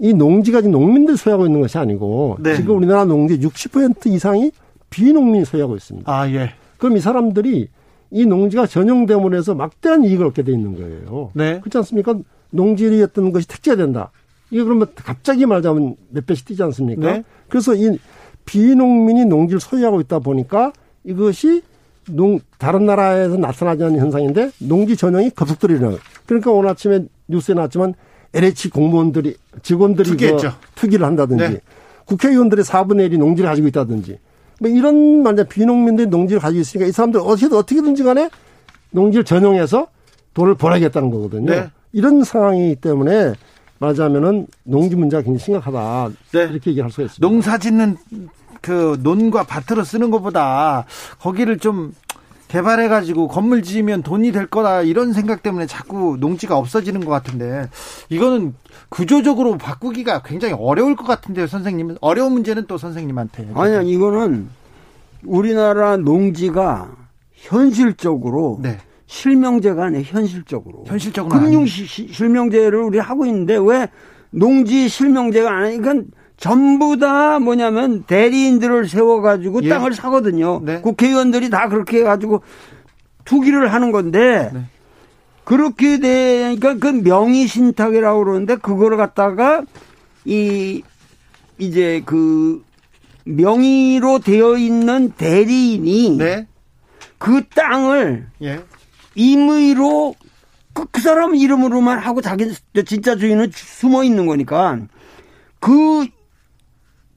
이 농지가 지금 농민들 소유하고 있는 것이 아니고 네. 지금 우리나라 농지 60% 이상이 비농민이 소유하고 있습니다. 아, 예. 그럼 이 사람들이 이 농지가 전용됨으로 해서 막대한 이익을 얻게 돼 있는 거예요. 네. 그렇지 않습니까? 농지였던 것이 특제된다. 이게 그러면 갑자기 말하자면 몇 배씩 뛰지 않습니까? 네. 그래서 이 비농민이 농지를 소유하고 있다 보니까 이것이 농, 다른 나라에서 나타나지 않는 현상인데 농지 전형이 급속도로 일어나요. 그러니까 오늘 아침에 뉴스에 나왔지만 LH 공무원들이 직원들이 투기했죠. 그 투기를 한다든지 네. 국회의원들의 4분의 1이 농지를 가지고 있다든지 뭐 이런 만약 비농민들이 농지를 가지고 있으니까 이 사람들 어떻게든 어떻게든지 간에 농지를 전용해서 돈을 벌어야겠다는 거거든요. 네. 이런 상황이기 때문에 말하자면은 농지 문제가 굉장히 심각하다. 네. 이렇게 얘기할 수가 있습니다. 농사 짓는 그 논과 밭으로 쓰는 것보다 거기를 좀 개발해가지고 건물 지으면 돈이 될 거다 이런 생각 때문에 자꾸 농지가 없어지는 것 같은데 이거는 구조적으로 바꾸기가 굉장히 어려울 것 같은데요, 선생님. 어려운 문제는 또 선생님한테. 아니야, 이거는 우리나라 농지가 현실적으로 네. 실명제가 아니에요, 현실적으로. 현실적으로 금융 시- 실명제를 우리 하고 있는데 왜 농지 실명제가 아니니까 전부 다 뭐냐면 대리인들을 세워가지고 예. 땅을 사거든요. 네. 국회의원들이 다 그렇게 해가지고 투기를 하는 건데 네. 그렇게 되니까 그 명의 신탁이라고 그러는데 그거를 갖다가 이 이제 그 명의로 되어 있는 대리인이 네. 그 땅을 예. 임의로 그, 그 사람 이름으로만 하고 자기 진짜 주인은 숨어 있는 거니까 그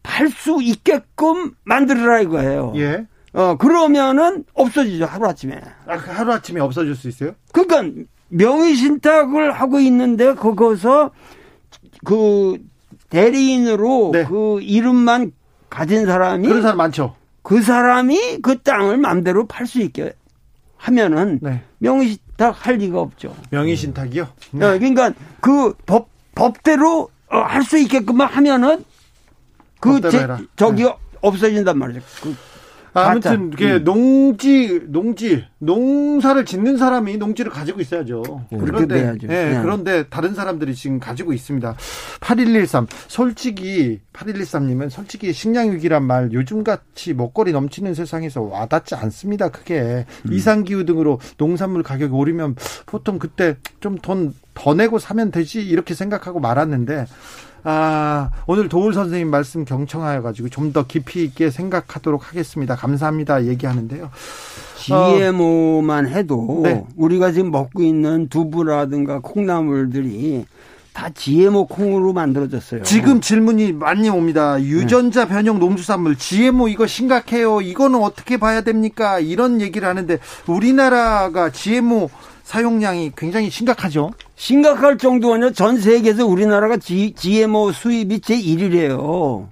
팔수 있게끔 만들어라 이거예요. 예. 어 그러면은 없어지죠 하루 아침에. 아, 그 하루 아침에 없어질 수 있어요? 그러니까 명의 신탁을 하고 있는데 거기서 그 대리인으로 네. 그 이름만 가진 사람이 그런 사람 많죠. 그 사람이 그 땅을 마음대로 팔 수 있게 하면은 네. 명의 신탁 할 리가 없죠. 명의 신탁이요? 네. 어, 그러니까 그 법, 법대로 어, 할수 있게끔만 하면은 그 제-. 저기 없어진단 말이죠. 그 아무튼. 이게 음. 농지 농지 농사를 짓는 사람이 농지를 가지고 있어야죠. 그렇게 그런데. 예, 네. 그런데 다른 사람들이 지금 가지고 있습니다. 8113 솔직히 8113님은 솔직히 식량 위기란 말 요즘같이 먹거리 넘치는 세상에서 와닿지 않습니다. 크게 음. 이상 기후 등으로 농산물 가격이 오르면 보통 그때 좀 돈 더 내고 사면 되지 이렇게 생각하고 말았는데 아, 오늘 도울 선생님 말씀 경청하여 가지고 좀 더 깊이 있게 생각하도록 하겠습니다. 감사합니다. 얘기하는데요. GMO만 해도 네. 우리가 지금 먹고 있는 두부라든가 콩나물들이 다 GMO 콩으로 만들어졌어요. 지금 질문이 많이 옵니다. 유전자 변형 농수산물 GMO 이거 심각해요. 이거는 어떻게 봐야 됩니까? 이런 얘기를 하는데 우리나라가 GMO 사용량이 굉장히 심각하죠. 심각할 아니라 전 세계에서 우리나라가 G, GMO 수입이 제1위래요.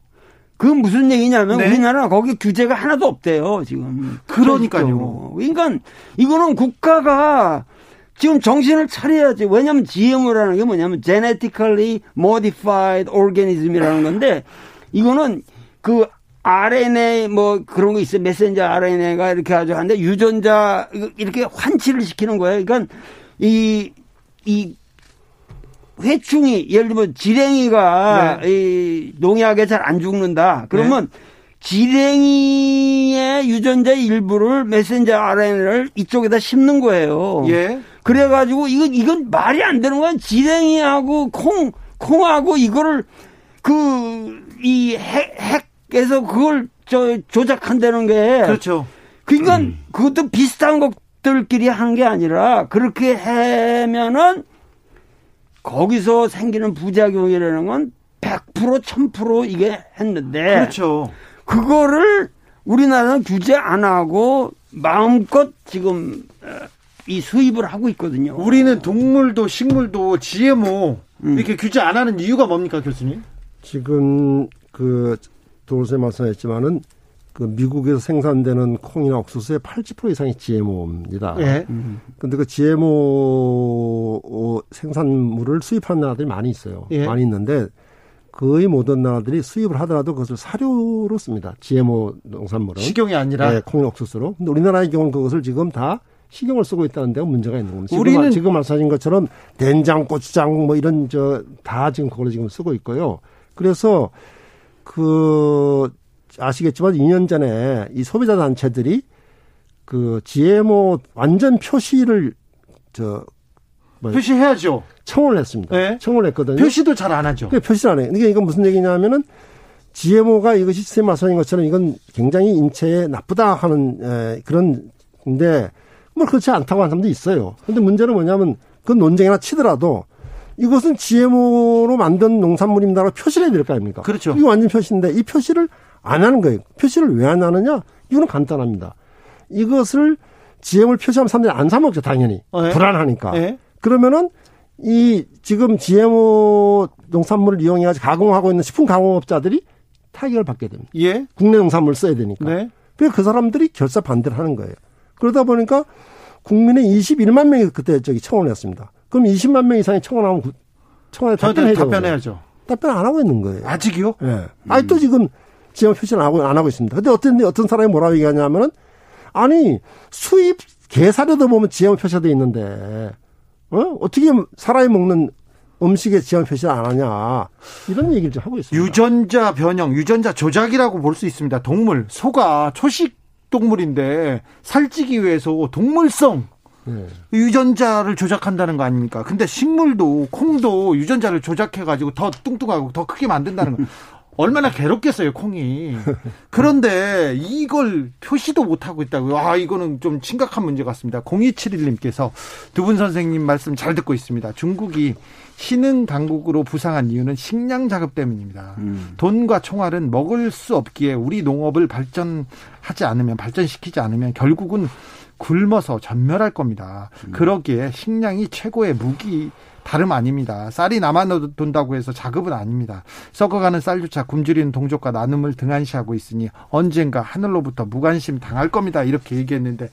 그 무슨 얘기냐면 네. 우리나라 거기 규제가 하나도 없대요, 지금. 그러니까요. 실질적으로. 그러니까 이거는 국가가 지금 정신을 차려야지. 왜냐하면 GMO라는 게 뭐냐면 genetically modified organism이라는 건데 이거는 그 RNA 뭐 그런 거 있어요. 메신저 RNA가 이렇게 아주 하는데 유전자 이렇게 환치를 시키는 거예요. 그러니까 이, 이 회충이 예를 들면 지랭이가 네. 이 농약에 잘 안 죽는다. 그러면 네. 지랭이의 유전자 일부를 메신저 RNA를 이쪽에다 심는 거예요. 예. 그래가지고 이건 이건 말이 안 되는 거야. 지랭이하고 콩 콩하고 이거를 그 이 핵핵 에서 그걸 저 조작한다는 게 그렇죠. 그러니까 음. 그것도 비슷한 것들끼리 한 게 아니라 그렇게 하면은 거기서 생기는 부작용이라는 건 100% 1000% 이게 했는데 그렇죠. 그거를 우리나라는 규제 안 하고 마음껏 지금 어, 이 수입을 하고 있거든요. 우리는 동물도 식물도 GMO 음. 이렇게 규제 안 하는 이유가 뭡니까 교수님? 지금 그 도로세 말씀했지만은 그 미국에서 생산되는 콩이나 옥수수의 80% 이상이 GMO입니다. 예. 근데 그 GMO 생산물을 수입하는 나라들이 많이 있어요. 예. 많이 있는데 거의 모든 나라들이 수입을 하더라도 그것을 사료로 씁니다. GMO 농산물은. 식용이 아니라? 네, 콩이나 옥수수로. 근데 우리나라의 경우는 그것을 지금 다 식용을 쓰고 있다는 데가 문제가 있는 겁니다. 지금, 우리는 지금 말씀하신 것처럼 된장, 고추장 뭐 이런 저 다 지금 그걸로 지금 쓰고 있고요. 그래서 그 아시겠지만 2년 전에 이 소비자 단체들이 그 GMO 완전 표시를 저 뭐 표시해야죠. 청원을 했습니다. 네. 청원을 했거든요. 표시도 잘 안 하죠. 표시를 안 해요. 이게 이건 무슨 얘기냐면은 GMO가 이것이 시스템 마사인 것처럼 이건 굉장히 인체에 나쁘다 하는 에, 그런데 뭐 그렇지 않다고 하는 사람도 있어요. 근데 문제는 뭐냐면 그 논쟁이나 치더라도 이것은 GMO로 만든 농산물입니다라고 표시를 해야 될 거 아닙니까? 그렇죠. 이거 완전 표시인데 이 표시를 안 하는 거예요. 표시를 왜 안 하느냐? 이거는 간단합니다. 이것을 GM을 표시하면 사람들이 안 사먹죠, 당연히. 네. 불안하니까. 네. 그러면은 이 지금 GMO 농산물을 이용해가지고 가공하고 있는 식품 가공업자들이 타격을 받게 됩니다. 예. 국내 농산물 써야 되니까. 네. 그래서 그 사람들이 결사 반대를 하는 거예요. 그러다 보니까 국민의 21만 명이 그때 저기 청원을 했습니다. 그럼 20만 명 이상이 청원하면 청원에 답변해야죠. 답변해야죠. 답변 안 하고 있는 거예요. 아직이요? 예. 네. 아니 또 지금 지역 표시를 안 하고 안 하고 있습니다. 근데 어떤 어떤 사람이 뭐라고 얘기하냐면은 아니 수입 계사료도 보면 지역 표시돼 있는데 어? 어떻게 사람이 먹는 음식에 지역 표시를 안 하냐 이런 얘기를 좀 하고 있습니다. 유전자 변형, 유전자 조작이라고 볼 수 있습니다. 동물 소가 초식 동물인데 살찌기 위해서 동물성 네. 유전자를 조작한다는 거 아닙니까? 근데 식물도 콩도 유전자를 조작해 가지고 더 뚱뚱하고 더 크게 만든다는 거. 얼마나 괴롭겠어요, 콩이. 그런데 이걸 표시도 못하고 있다고요. 아, 이거는 좀 심각한 문제 같습니다. 0271님께서 두 분 선생님 말씀 잘 듣고 있습니다. 중국이 신흥 강국으로 부상한 이유는 식량 자급 때문입니다. 음. 돈과 총알은 먹을 수 없기에 우리 농업을 발전하지 않으면, 발전시키지 않으면 결국은 굶어서 전멸할 겁니다. 음. 그러기에 식량이 최고의 무기 다름 아닙니다. 쌀이 남아돈다고 해서 자급은 아닙니다. 썩어가는 쌀주차 굶주리는 동족과 나눔을 등한시하고 있으니 언젠가 하늘로부터 무관심 당할 겁니다. 이렇게 얘기했는데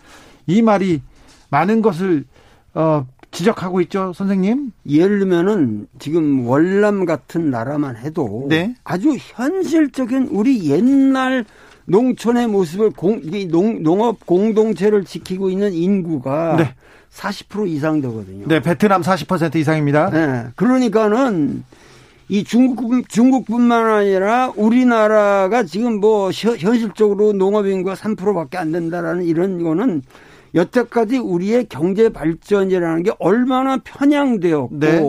이 말이 많은 것을 어, 지적하고 있죠, 선생님? 예를 들면은 지금 월남 같은 나라만 해도 네? 아주 현실적인 우리 옛날 농촌의 모습을 공, 농, 농업 공동체를 지키고 있는 인구가 네. 40% 이상 되거든요. 네, 베트남 40% 이상입니다. 네. 그러니까는 이 중국, 중국뿐만 아니라 우리나라가 지금 뭐 현실적으로 농업인구가 3%밖에 안 된다라는 이런 거는 여태까지 우리의 경제 발전이라는 게 얼마나 편향되었고 네.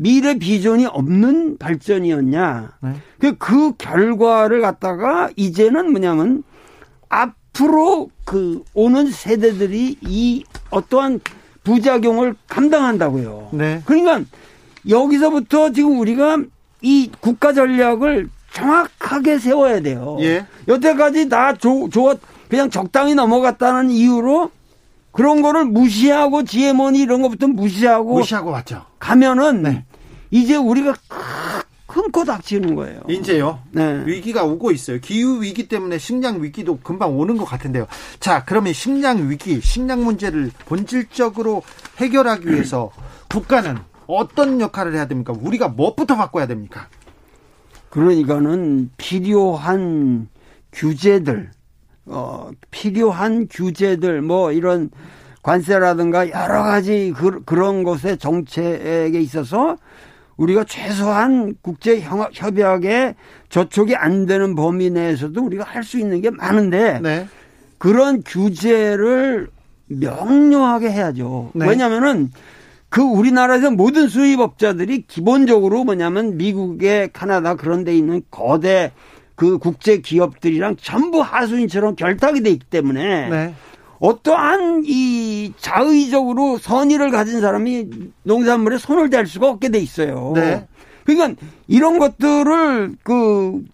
미래 비전이 없는 발전이었냐. 네. 그, 그 결과를 갖다가 이제는 뭐냐면 앞으로 그 오는 세대들이 이 어떠한 부작용을 감당한다고요. 네. 그러니까 여기서부터 지금 우리가 이 국가 전략을 정확하게 세워야 돼요. 예. 여태까지 다 조, 조, 그냥 적당히 넘어갔다는 이유로 그런 거를 무시하고 지혜머니 이런 것부터 무시하고 무시하고 맞죠. 가면은 네. 이제 우리가 큰코 닥치는 거예요. 이제요. 네. 위기가 오고 있어요. 기후 위기 때문에 식량 위기도 금방 오는 것 같은데요. 자, 그러면 식량 위기, 식량 문제를 본질적으로 해결하기 위해서 국가는 어떤 역할을 해야 됩니까? 우리가 무엇부터 바꿔야 됩니까? 그러니까는 필요한 규제들 어 필요한 규제들 뭐 이런 관세라든가 여러 가지 그, 그런 것의 정책에 있어서 우리가 최소한 국제 협약에 저촉이 안 되는 범위 내에서도 우리가 할 수 있는 게 많은데 네. 그런 규제를 명료하게 해야죠. 네. 왜냐면은 그 우리나라에서 모든 수입업자들이 기본적으로 뭐냐면 미국의 카나다 그런 데 있는 거대 그 국제 기업들이랑 전부 하수인처럼 결탁이 돼 있기 때문에 네. 어떠한 이 자의적으로 선의를 가진 사람이 농산물에 손을 댈 수가 없게 돼 있어요. 네. 그러니까 이런 것들을 그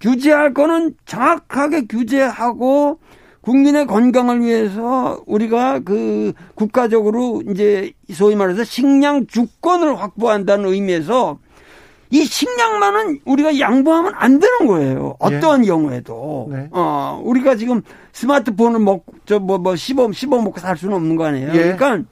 규제할 거는 정확하게 규제하고 국민의 건강을 위해서 우리가 그 국가적으로 이제 소위 말해서 식량 주권을 확보한다는 의미에서 이 식량만은 우리가 양보하면 안 되는 거예요. 어떠한 예. 경우에도. 네. 어, 우리가 지금 스마트폰을 먹고, 저, 뭐, 뭐, 씹어, 씹어 먹고 살 수는 없는 거 아니에요. 예. 그러니까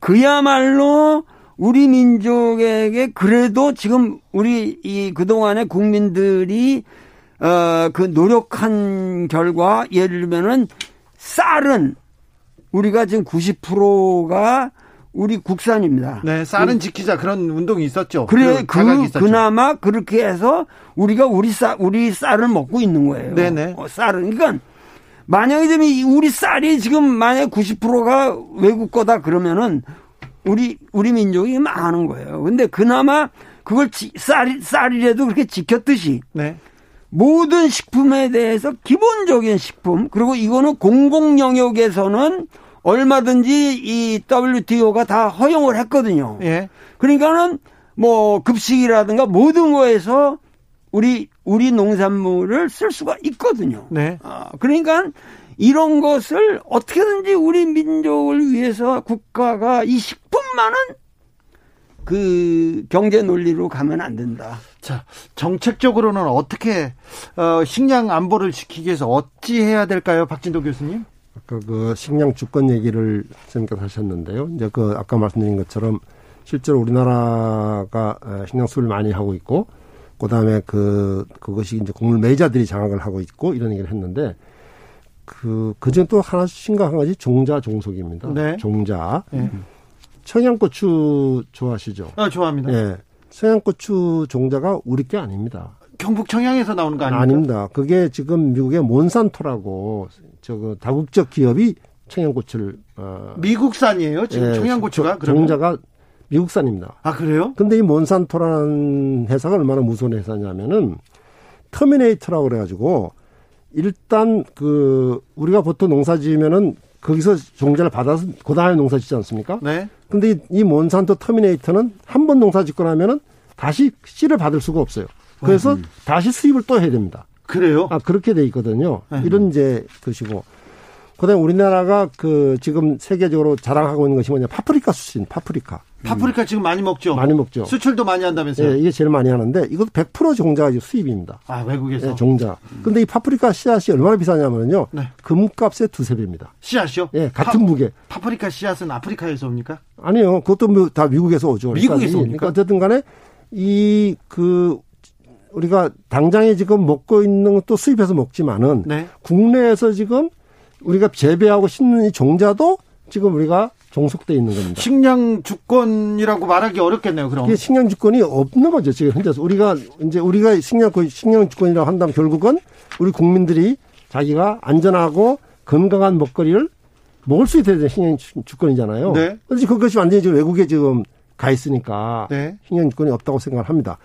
그야말로 우리 민족에게 그래도 지금 우리 이 그동안의 국민들이 어, 그 노력한 결과 예를 들면은 쌀은 우리가 지금 90%가 우리 국산입니다. 네, 쌀은 지키자 그런 운동이 있었죠. 그래 그, 그 있었죠. 그나마 그렇게 해서 우리가 우리 쌀 우리 쌀을 먹고 있는 거예요. 네네. 어, 쌀은 그러니까 만약에 좀 이- 우리 쌀이 지금 만약 90%가 외국 거다 그러면은 우리 우리 민족이 망하는 거예요. 근데 그나마 그걸 지, 쌀 쌀이라도 그렇게 지켰듯이 네. 모든 식품에 대해서 기본적인 식품 그리고 이거는 공공 영역에서는 얼마든지 이 WTO가 다 허용을 했거든요. 예. 그러니까는 뭐 급식이라든가 모든 거에서 우리 우리 농산물을 쓸 수가 있거든요. 네. 아, 그러니까 이런 것을 어떻게든지 우리 민족을 위해서 국가가 이 식품만은 그 경제 논리로 가면 안 된다. 자, 정책적으로는 어떻게 어, 식량 안보를 지키기 위해서 어찌 해야 될까요, 박진도 교수님? 아까 그 식량 주권 얘기를 선생님께서 하셨는데요. 이제 그 아까 말씀드린 것처럼 실제로 우리나라가 어, 식량 수입을 많이 하고 있고 그다음에 그 그것이 이제 곡물 매자들이 장악을 하고 있고 이런 얘기를 했는데 그 그중 또 하나 심각한 것이 종자 종속입니다. 네. 종자. 예. 청양고추 좋아하시죠? 아, 좋아합니다. 예. 청양고추 종자가 우리 게 아닙니다. 경북 청양에서 나오는 거 아닙니까? 아닙니다. 그게 지금 미국의 몬산토라고 저거 다국적 기업이 청양고추를 어 미국산이에요, 지금 예, 청양고추가 그러면? 종자가 미국산입니다. 아, 그래요? 근데 이 몬산토라는 회사가 얼마나 무서운 회사냐면은 터미네이터라고 그래가지고 일단 그 우리가 보통 농사 지으면은 거기서 종자를 받아서 그 다음에 농사 짓지 않습니까? 네. 근데 이- 이 몬산토 터미네이터는 한 번 농사 짓고 나면은 다시 씨를 받을 수가 없어요. 그래서 음. 다시 수입을 또 해야 됩니다. 그래요? 아, 그렇게 돼 있거든요. 네. 이런 이제 것이고. 그 다음에 우리나라가 그 지금 세계적으로 자랑하고 있는 것이 뭐냐. 파프리카 수신, 파프리카. 파프리카 지금 많이 먹죠? 많이 먹죠. 수출도 많이 한다면서요? 예, 이게 제일 많이 하는데 이것도 100% 종자가 수입입니다. 아, 외국에서? 예, 종자. 근데 이 파프리카 씨앗이 얼마나 비싸냐면요. 네. 금값의 두세 배입니다. 씨앗이요? 예, 같은 무게. 파프리카 씨앗은 아프리카에서 옵니까? 아니요. 그것도 뭐다 미국에서 오죠. 미국에서 그러니까 이- 옵니까? 그러니까 어쨌든 간에 이 그 우리가 당장에 지금 먹고 있는 것도 수입해서 먹지만은 네. 국내에서 지금 우리가 재배하고 심는 이 종자도 지금 우리가 종속돼 있는 겁니다. 식량 주권이라고 말하기 어렵겠네요, 그럼. 이게 식량 주권이 없는 거죠 지금 현재서 우리가 이제 우리가 식량 식량 주권이라고 한다면 결국은 우리 국민들이 자기가 안전하고 건강한 먹거리를 먹을 수 있어야 되는 식량 주- 주권이잖아요. 네. 그래서 그것이 완전히 지금 외국에 지금 가 있으니까 네. 식량 주권이 없다고 생각을 합니다.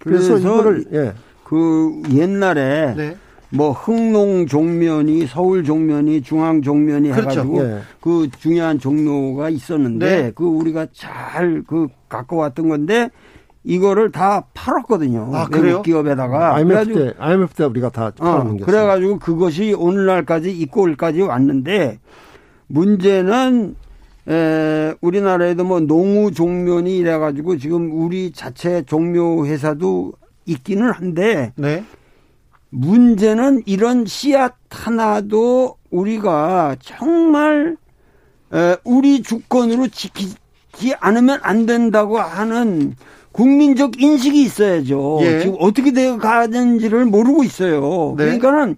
그래서, 그래서 이거를 예. 그 옛날에 네. 뭐 흥농 종면이 서울 종면이 중앙 종면이 그렇죠. 해가지고 예. 그 중요한 종로가 있었는데 네. 그 우리가 잘 그 갖고 왔던 건데 이거를 다 팔았거든요. 아, 그래요? 기업에다가 IMF 그래가지고 때 IMF 때 우리가 다 어, 팔아넘겼어요. 그래가지고 그것이 오늘날까지 이꼴까지 왔는데 문제는 에, 우리나라에도 뭐 농우 종묘니 이래가지고 지금 우리 자체 종묘 회사도 있기는 한데 네. 문제는 이런 씨앗 하나도 우리가 정말 에, 우리 주권으로 지키지 않으면 안 된다고 하는 국민적 인식이 있어야죠. 예. 지금 어떻게 되어 가는지를 모르고 있어요. 네. 그러니까는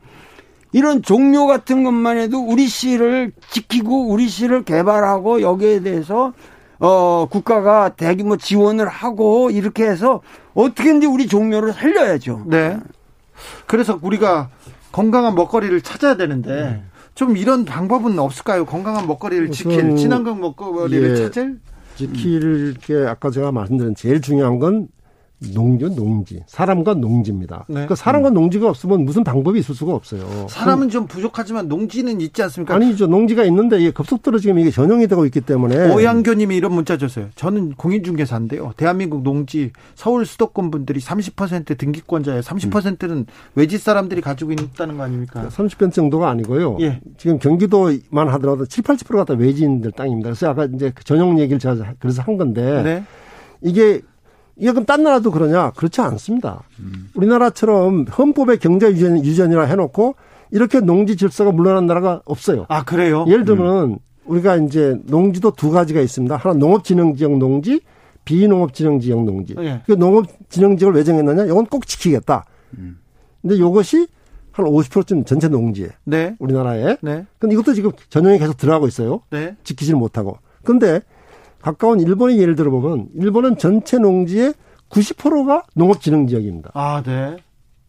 이런 종료 같은 것만 해도 우리 씨를 지키고 우리 씨를 개발하고 여기에 대해서 어 국가가 대규모 지원을 하고 이렇게 해서 어떻게든지 우리 종묘를 살려야죠. 네. 그래서 우리가 건강한 먹거리를 찾아야 되는데 좀 이런 방법은 없을까요? 건강한 먹거리를 지킬 우선, 친환경 먹거리를 예. 찾을 지킬 게 아까 제가 말씀드린 제일 중요한 건 농지, 농지. 사람과 농지입니다. 네. 그러니까 사람과 농지가 없으면 무슨 방법이 있을 수가 없어요. 사람은 좀 부족하지만 농지는 있지 않습니까? 아니죠. 농지가 있는데 이게 급속도로 지금 이게 전용이 되고 있기 때문에 오양교님이 이런 문자 줬어요. 저는 공인중개사인데요. 대한민국 농지 서울 수도권 분들이 30% 등기권자예요. 30%는 외지 사람들이 가지고 있다는 거 아닙니까? 30% 정도가 아니고요. 예. 지금 경기도만 하더라도 7, 80%가 다 외지인들 땅입니다. 그래서 아까 이제 그 전용 얘기를 제가 그래서 한 건데 네. 이게 이게 그럼 딴 나라도 그러냐? 그렇지 않습니다. 우리나라처럼 헌법의 경제 유전, 유전이라 해놓고 이렇게 농지 질서가 물러난 나라가 없어요. 아 그래요? 예를 들면 우리가 이제 농지도 두 가지가 있습니다. 하나 농업진흥지역 농지, 비농업진흥지역 농지. 예. 그 농업진흥지역을 왜 정했느냐? 이건 꼭 지키겠다. 근데 이것이 한 50%쯤 전체 농지에 네. 우리나라에. 네. 근데 이것도 지금 전형이 계속 들어가고 있어요. 네. 지키지를 못하고. 근데 가까운 일본의 예를 들어보면 일본은 전체 농지의 90%가 농업진흥지역입니다. 아 네.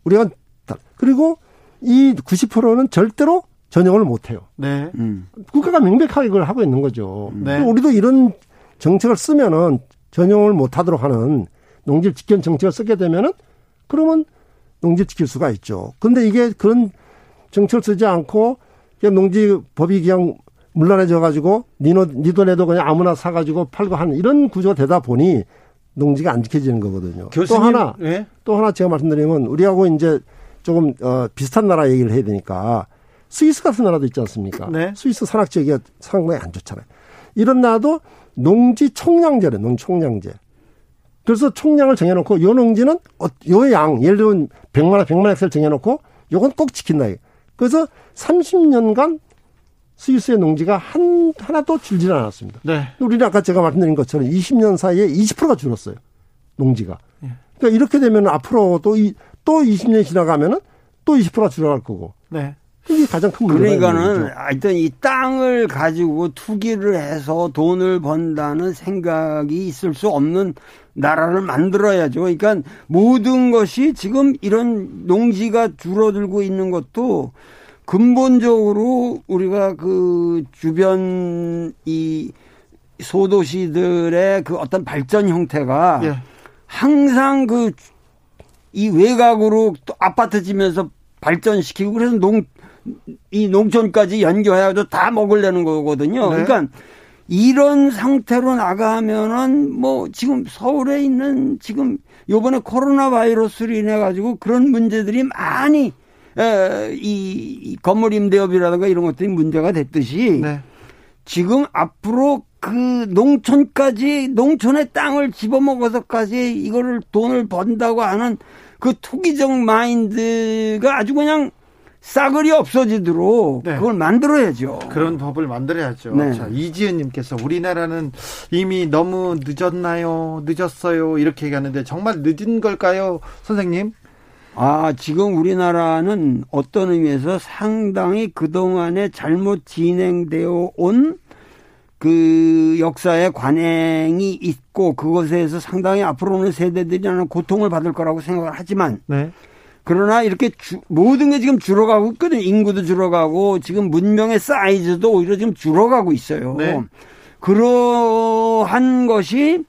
우리가 다- 그리고 이 90%는 절대로 전형을 못해요. 네. 음. 국가가 명백하게 그걸 하고 있는 거죠. 네. 그럼 우리도 이런 정책을 쓰면은 전용을 못하도록 하는 농지를 지키는 정책을 쓰게 되면은 그러면 농지를 지킬 수가 있죠. 근데 이게 그런 정책을 쓰지 않고 그냥 농지 법이 그냥 물란해져 가지고 니노 니도 내도 그냥 아무나 사 가지고 팔고 하는 이런 구조가 되다 보니 농지가 안 지켜지는 거거든요. 교수님. 또 하나 예. 또 하나 제가 말씀드리면 우리하고 이제 조금 어 비슷한 나라 얘기를 해야 되니까 스위스 같은 나라도 있지 않습니까? 네. 스위스 산악 지역이 상당히 안 좋잖아요. 이런 나라도 농지 총량제래, 농지 총량제. 그래서 총량을 정해놓고 요 농지는 어, 요 양, 예를 들면 100만, 100만 엑셀 정해놓고 요건 꼭 지킨다. 그래서 30년간 스위스의 농지가 한, 하나도 줄질 않았습니다. 네. 우리는 아까 제가 말씀드린 것처럼 20년 사이에 20%가 줄었어요. 농지가. 예. 그러니까 이렇게 되면 앞으로 또, 이, 또 20년이 지나가면은 또 20%가 줄어갈 거고. 네. 이게 가장 큰 문제가 그러니까는 하여튼 이 땅을 가지고 투기를 해서 돈을 번다는 생각이 있을 수 없는 나라를 만들어야죠. 그러니까 모든 것이 지금 이런 농지가 줄어들고 있는 것도 근본적으로 우리가 그 주변 이 소도시들의 그 어떤 발전 형태가 예. 항상 그 이 외곽으로 또 아파트 지면서 발전시키고 그래서 농 이 농촌까지 연결해가지고 다 먹으려는 거거든요. 네. 그러니까 이런 상태로 나가면은 뭐 지금 서울에 있는 지금 요번에 코로나 바이러스로 인해 가지고 그런 문제들이 많이 에, 이, 이 건물 임대업이라든가 이런 것들이 문제가 됐듯이 네. 지금 앞으로 그 농촌까지 농촌의 땅을 집어먹어서까지 이거를 돈을 번다고 하는 그 투기적 마인드가 아주 그냥 싸그리 없어지도록 네. 그걸 만들어야죠. 그런 법을 만들어야죠. 네. 자, 이지은님께서 우리나라는 이미 너무 늦었나요? 늦었어요? 이렇게 얘기하는데 정말 늦은 걸까요, 선생님? 아, 지금 우리나라는 어떤 의미에서 상당히 그동안에 잘못 진행되어 온 그 역사의 관행이 있고 그것에서 상당히 앞으로는 세대들이 나는 고통을 받을 거라고 생각을 하지만 네. 그러나 이렇게 주- 모든 게 지금 줄어가고 있거든요. 인구도 줄어가고 지금 문명의 사이즈도 오히려 지금 줄어가고 있어요. 네. 그러한 것이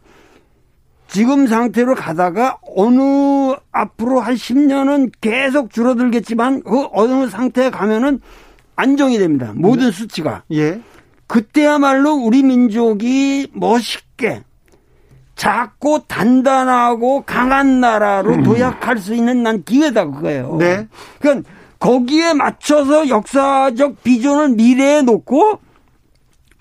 지금 상태로 가다가 어느 앞으로 한 10년은 계속 줄어들겠지만 그 어느 상태에 가면은 안정이 됩니다. 모든 수치가. 예. 그때야말로 우리 민족이 멋있게 작고 단단하고 강한 나라로 도약할 수 있는 난 기회다 그거예요. 네. 그러니까 거기에 맞춰서 역사적 비전을 미래에 놓고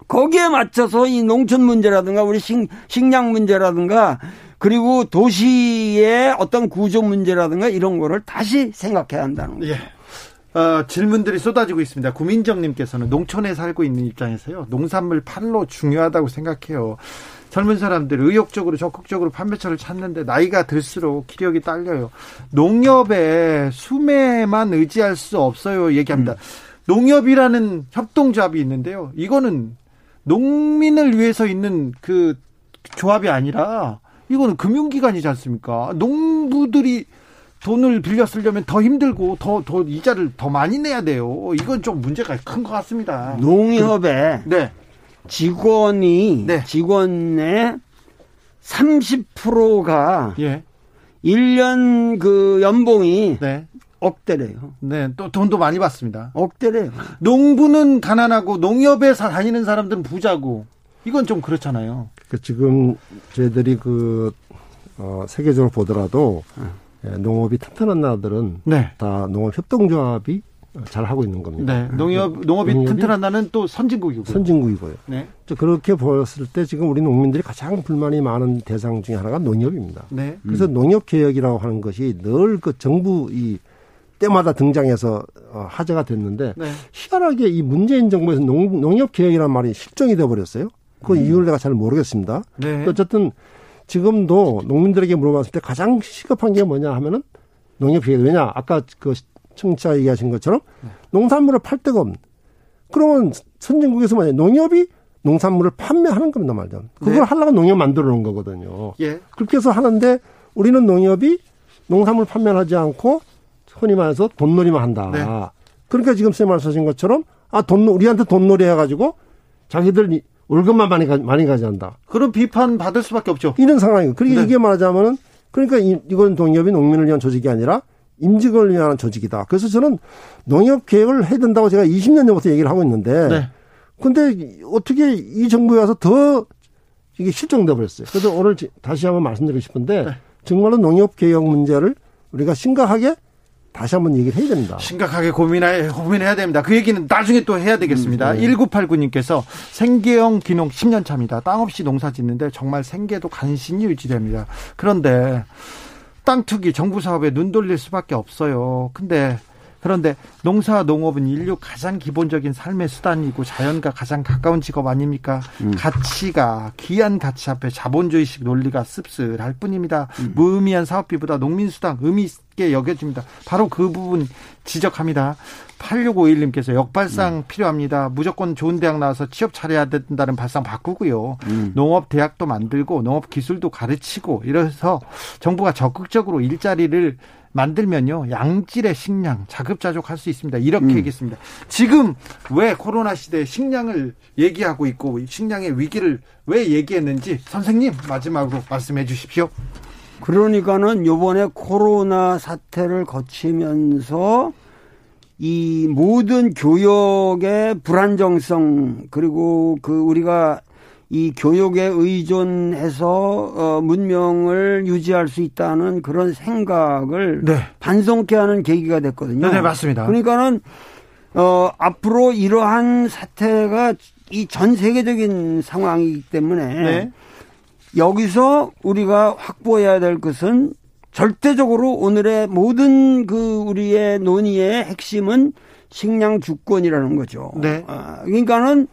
거기에 맞춰서 이 농촌 문제라든가 우리 식, 식량 문제라든가 그리고 도시의 어떤 구조 문제라든가 이런 거를 다시 생각해야 한다는 거죠. 예. 어, 질문들이 쏟아지고 있습니다. 구민정님께서는 농촌에 살고 있는 입장에서요. 농산물 판로 중요하다고 생각해요. 젊은 사람들 의욕적으로 적극적으로 판매처를 찾는데 나이가 들수록 기력이 딸려요. 농협에 수매만 의지할 수 없어요. 얘기합니다. 음. 농협이라는 협동조합이 있는데요. 이거는 농민을 위해서 있는 그 조합이 아니라 이거는 금융기관이지 않습니까? 농부들이 돈을 빌려 쓰려면 더 힘들고 더, 더 이자를 더 많이 내야 돼요. 이건 좀 문제가 큰 것 같습니다. 농협에 네. 직원이 네. 직원의 30%가 예. 1년 그 연봉이 네. 억대래요. 네, 또 돈도 많이 받습니다. 억대래요. 농부는 가난하고 농협에 서 다니는 사람들은 부자고 이건 좀 그렇잖아요. 그 지금 저희들이 그 어, 세계적으로 보더라도 예, 농업이 튼튼한 나라들은 네. 다 농업 협동조합이 잘 하고 있는 겁니다. 네. 농협 농업이, 농업이 튼튼한 나라는 또 선진국이고 선진국이고요. 네. 그렇게 보였을 때 지금 우리 농민들이 가장 불만이 많은 대상 중에 하나가 농협입니다. 네. 그래서 음. 농협 개혁이라고 하는 것이 늘 그 정부 이 때마다 등장해서 어, 화제가 됐는데 네. 희한하게 이 문재인 정부에서 농, 농협 개혁이라는 말이 실종이 돼 버렸어요. 그 음. 이유를 내가 잘 모르겠습니다. 네. 어쨌든 지금도 농민들에게 물어봤을 때 가장 시급한 게 뭐냐 하면은 농협 개혁. 왜냐 아까 그 청취자 얘기하신 것처럼 네. 농산물을 팔 데가 없는. 그러면 선진국에서 만약 농협이 농산물을 판매하는 겁니다 말이죠. 그걸 네. 하려고 농협 만들어 놓은 거거든요. 예. 그렇게 해서 하는데 우리는 농협이 농산물 판매를 하지 않고 흔히 말해서 돈놀이만 한다. 네. 그러니까 지금 쌤 말씀하신 것처럼 아, 돈, 우리한테 돈놀이 해가지고 자기들 월급만 많이, 가, 많이 가져간다. 그런 비판 받을 수밖에 없죠. 이런 상황이고. 그러니까 네. 이게 말하자면은 그러니까 이, 이건 농협이 농민을 위한 조직이 아니라 임직을 위한 조직이다. 그래서 저는 농협 계획을 해야 된다고 제가 20년 전부터 얘기를 하고 있는데. 네. 근데 어떻게 이 정부에 와서 더 이게 실종돼 버렸어요. 그래서 오늘 다시 한번 말씀드리고 싶은데 네. 정말로 농협 개혁 문제를 우리가 심각하게 다시 한번 얘기를 해야 됩니다. 심각하게 고민해, 고민해야 됩니다. 그 얘기는 나중에 또 해야 되겠습니다. 음, 네. 1989님께서 생계형 기농 10년 차입니다. 땅 없이 농사 짓는데 정말 생계도 간신히 유지됩니다. 그런데 땅 투기 정부 사업에 눈 돌릴 수밖에 없어요. 근데 그런데 농사 농업은 인류 가장 기본적인 삶의 수단이고 자연과 가장 가까운 직업 아닙니까? 음. 가치가 귀한 가치 앞에 자본주의식 논리가 씁쓸할 뿐입니다. 음. 무의미한 사업비보다 농민수당 의미 있게 여겨집니다. 바로 그 부분 지적합니다. 8651님께서 역발상 음. 필요합니다. 무조건 좋은 대학 나와서 취업 잘해야 된다는 발상 바꾸고요. 음. 농업 대학도 만들고 농업 기술도 가르치고 이래서 정부가 적극적으로 일자리를 만들면요 양질의 식량 자급자족할 수 있습니다. 이렇게 음. 얘기했습니다. 지금 왜 코로나 시대에 식량을 얘기하고 있고 식량의 위기를 왜 얘기했는지 선생님 마지막으로 말씀해 주십시오. 그러니까는 요번에 코로나 사태를 거치면서 이 모든 교육의 불안정성 그리고 그 우리가 이 교육에 의존해서 어, 문명을 유지할 수 있다는 그런 생각을 네. 반성케 하는 계기가 됐거든요. 네, 네 맞습니다. 그러니까는 어, 앞으로 이러한 사태가 이 전 세계적인 상황이기 때문에 네. 여기서 우리가 확보해야 될 것은 절대적으로 오늘의 모든 그 우리의 논의의 핵심은 식량 주권이라는 거죠. 네. 아, 그러니까는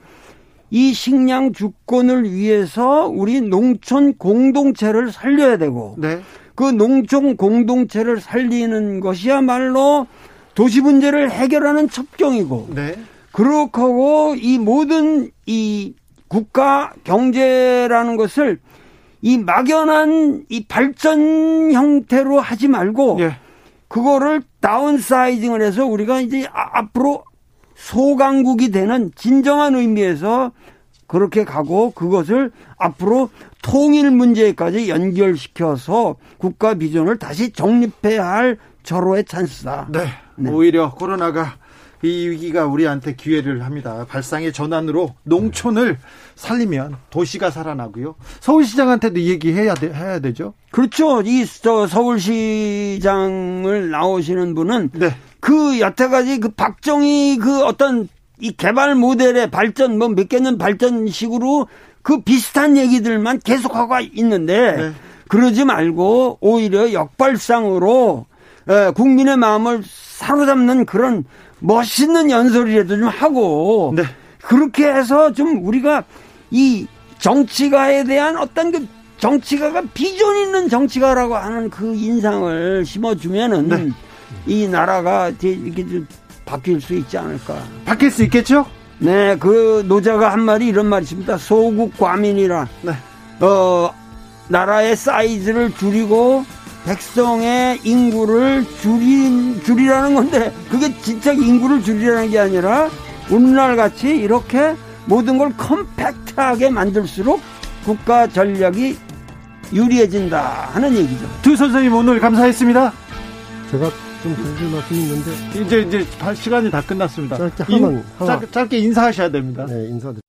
이 식량 주권을 위해서 우리 농촌 공동체를 살려야 되고 네. 그 농촌 공동체를 살리는 것이야말로 도시 문제를 해결하는 첩경이고 네. 그렇게 하고 이 모든 이 국가 경제라는 것을 이 막연한 이 발전 형태로 하지 말고 예. 그거를 다운사이징을 해서 우리가 이제 아, 앞으로 소강국이 되는 진정한 의미에서 그렇게 가고 그것을 앞으로 통일 문제까지 연결시켜서 국가 비전을 다시 정립해야 할 절호의 찬스다. 네. 네. 오히려 코로나가 이 위기가 우리한테 기회를 합니다. 발상의 전환으로 농촌을 살리면 도시가 살아나고요. 서울시장한테도 얘기해야 돼, 해야 되죠. 그렇죠. 이 서울시장을 나오시는 분은 네. 그 여태까지 그 박정희 그 어떤 이 개발 모델의 발전 뭐 몇 개년 발전식으로 그 비슷한 얘기들만 계속하고 있는데 네. 그러지 말고 오히려 역발상으로 에, 국민의 마음을 사로잡는 그런 멋있는 연설이라도 좀 하고 네. 그렇게 해서 좀 우리가 이 정치가에 대한 어떤 그 정치가가 비전 있는 정치가라고 하는 그 인상을 심어주면은 네. 이 나라가 이렇게 좀 바뀔 수 있지 않을까. 바뀔 수 있겠죠? 네, 그 노자가 한 말이 이런 말이 있습니다. 소국 과민이라. 네. 어, 나라의 사이즈를 줄이고 백성의 인구를 줄인, 줄이라는 건데 그게 진짜 인구를 줄이라는 게 아니라 오늘날 같이 이렇게 모든 걸 컴팩트하게 만들수록 국가 전략이 유리해진다 하는 얘기죠. 두 선생님 오늘 감사했습니다. 제가 좀 드릴 말씀이 있는데 이제 이제 시간이 다 끝났습니다. 짧게 인- 하나. 짧, 짧게 인사하셔야 됩니다. 네, 인사드립니다.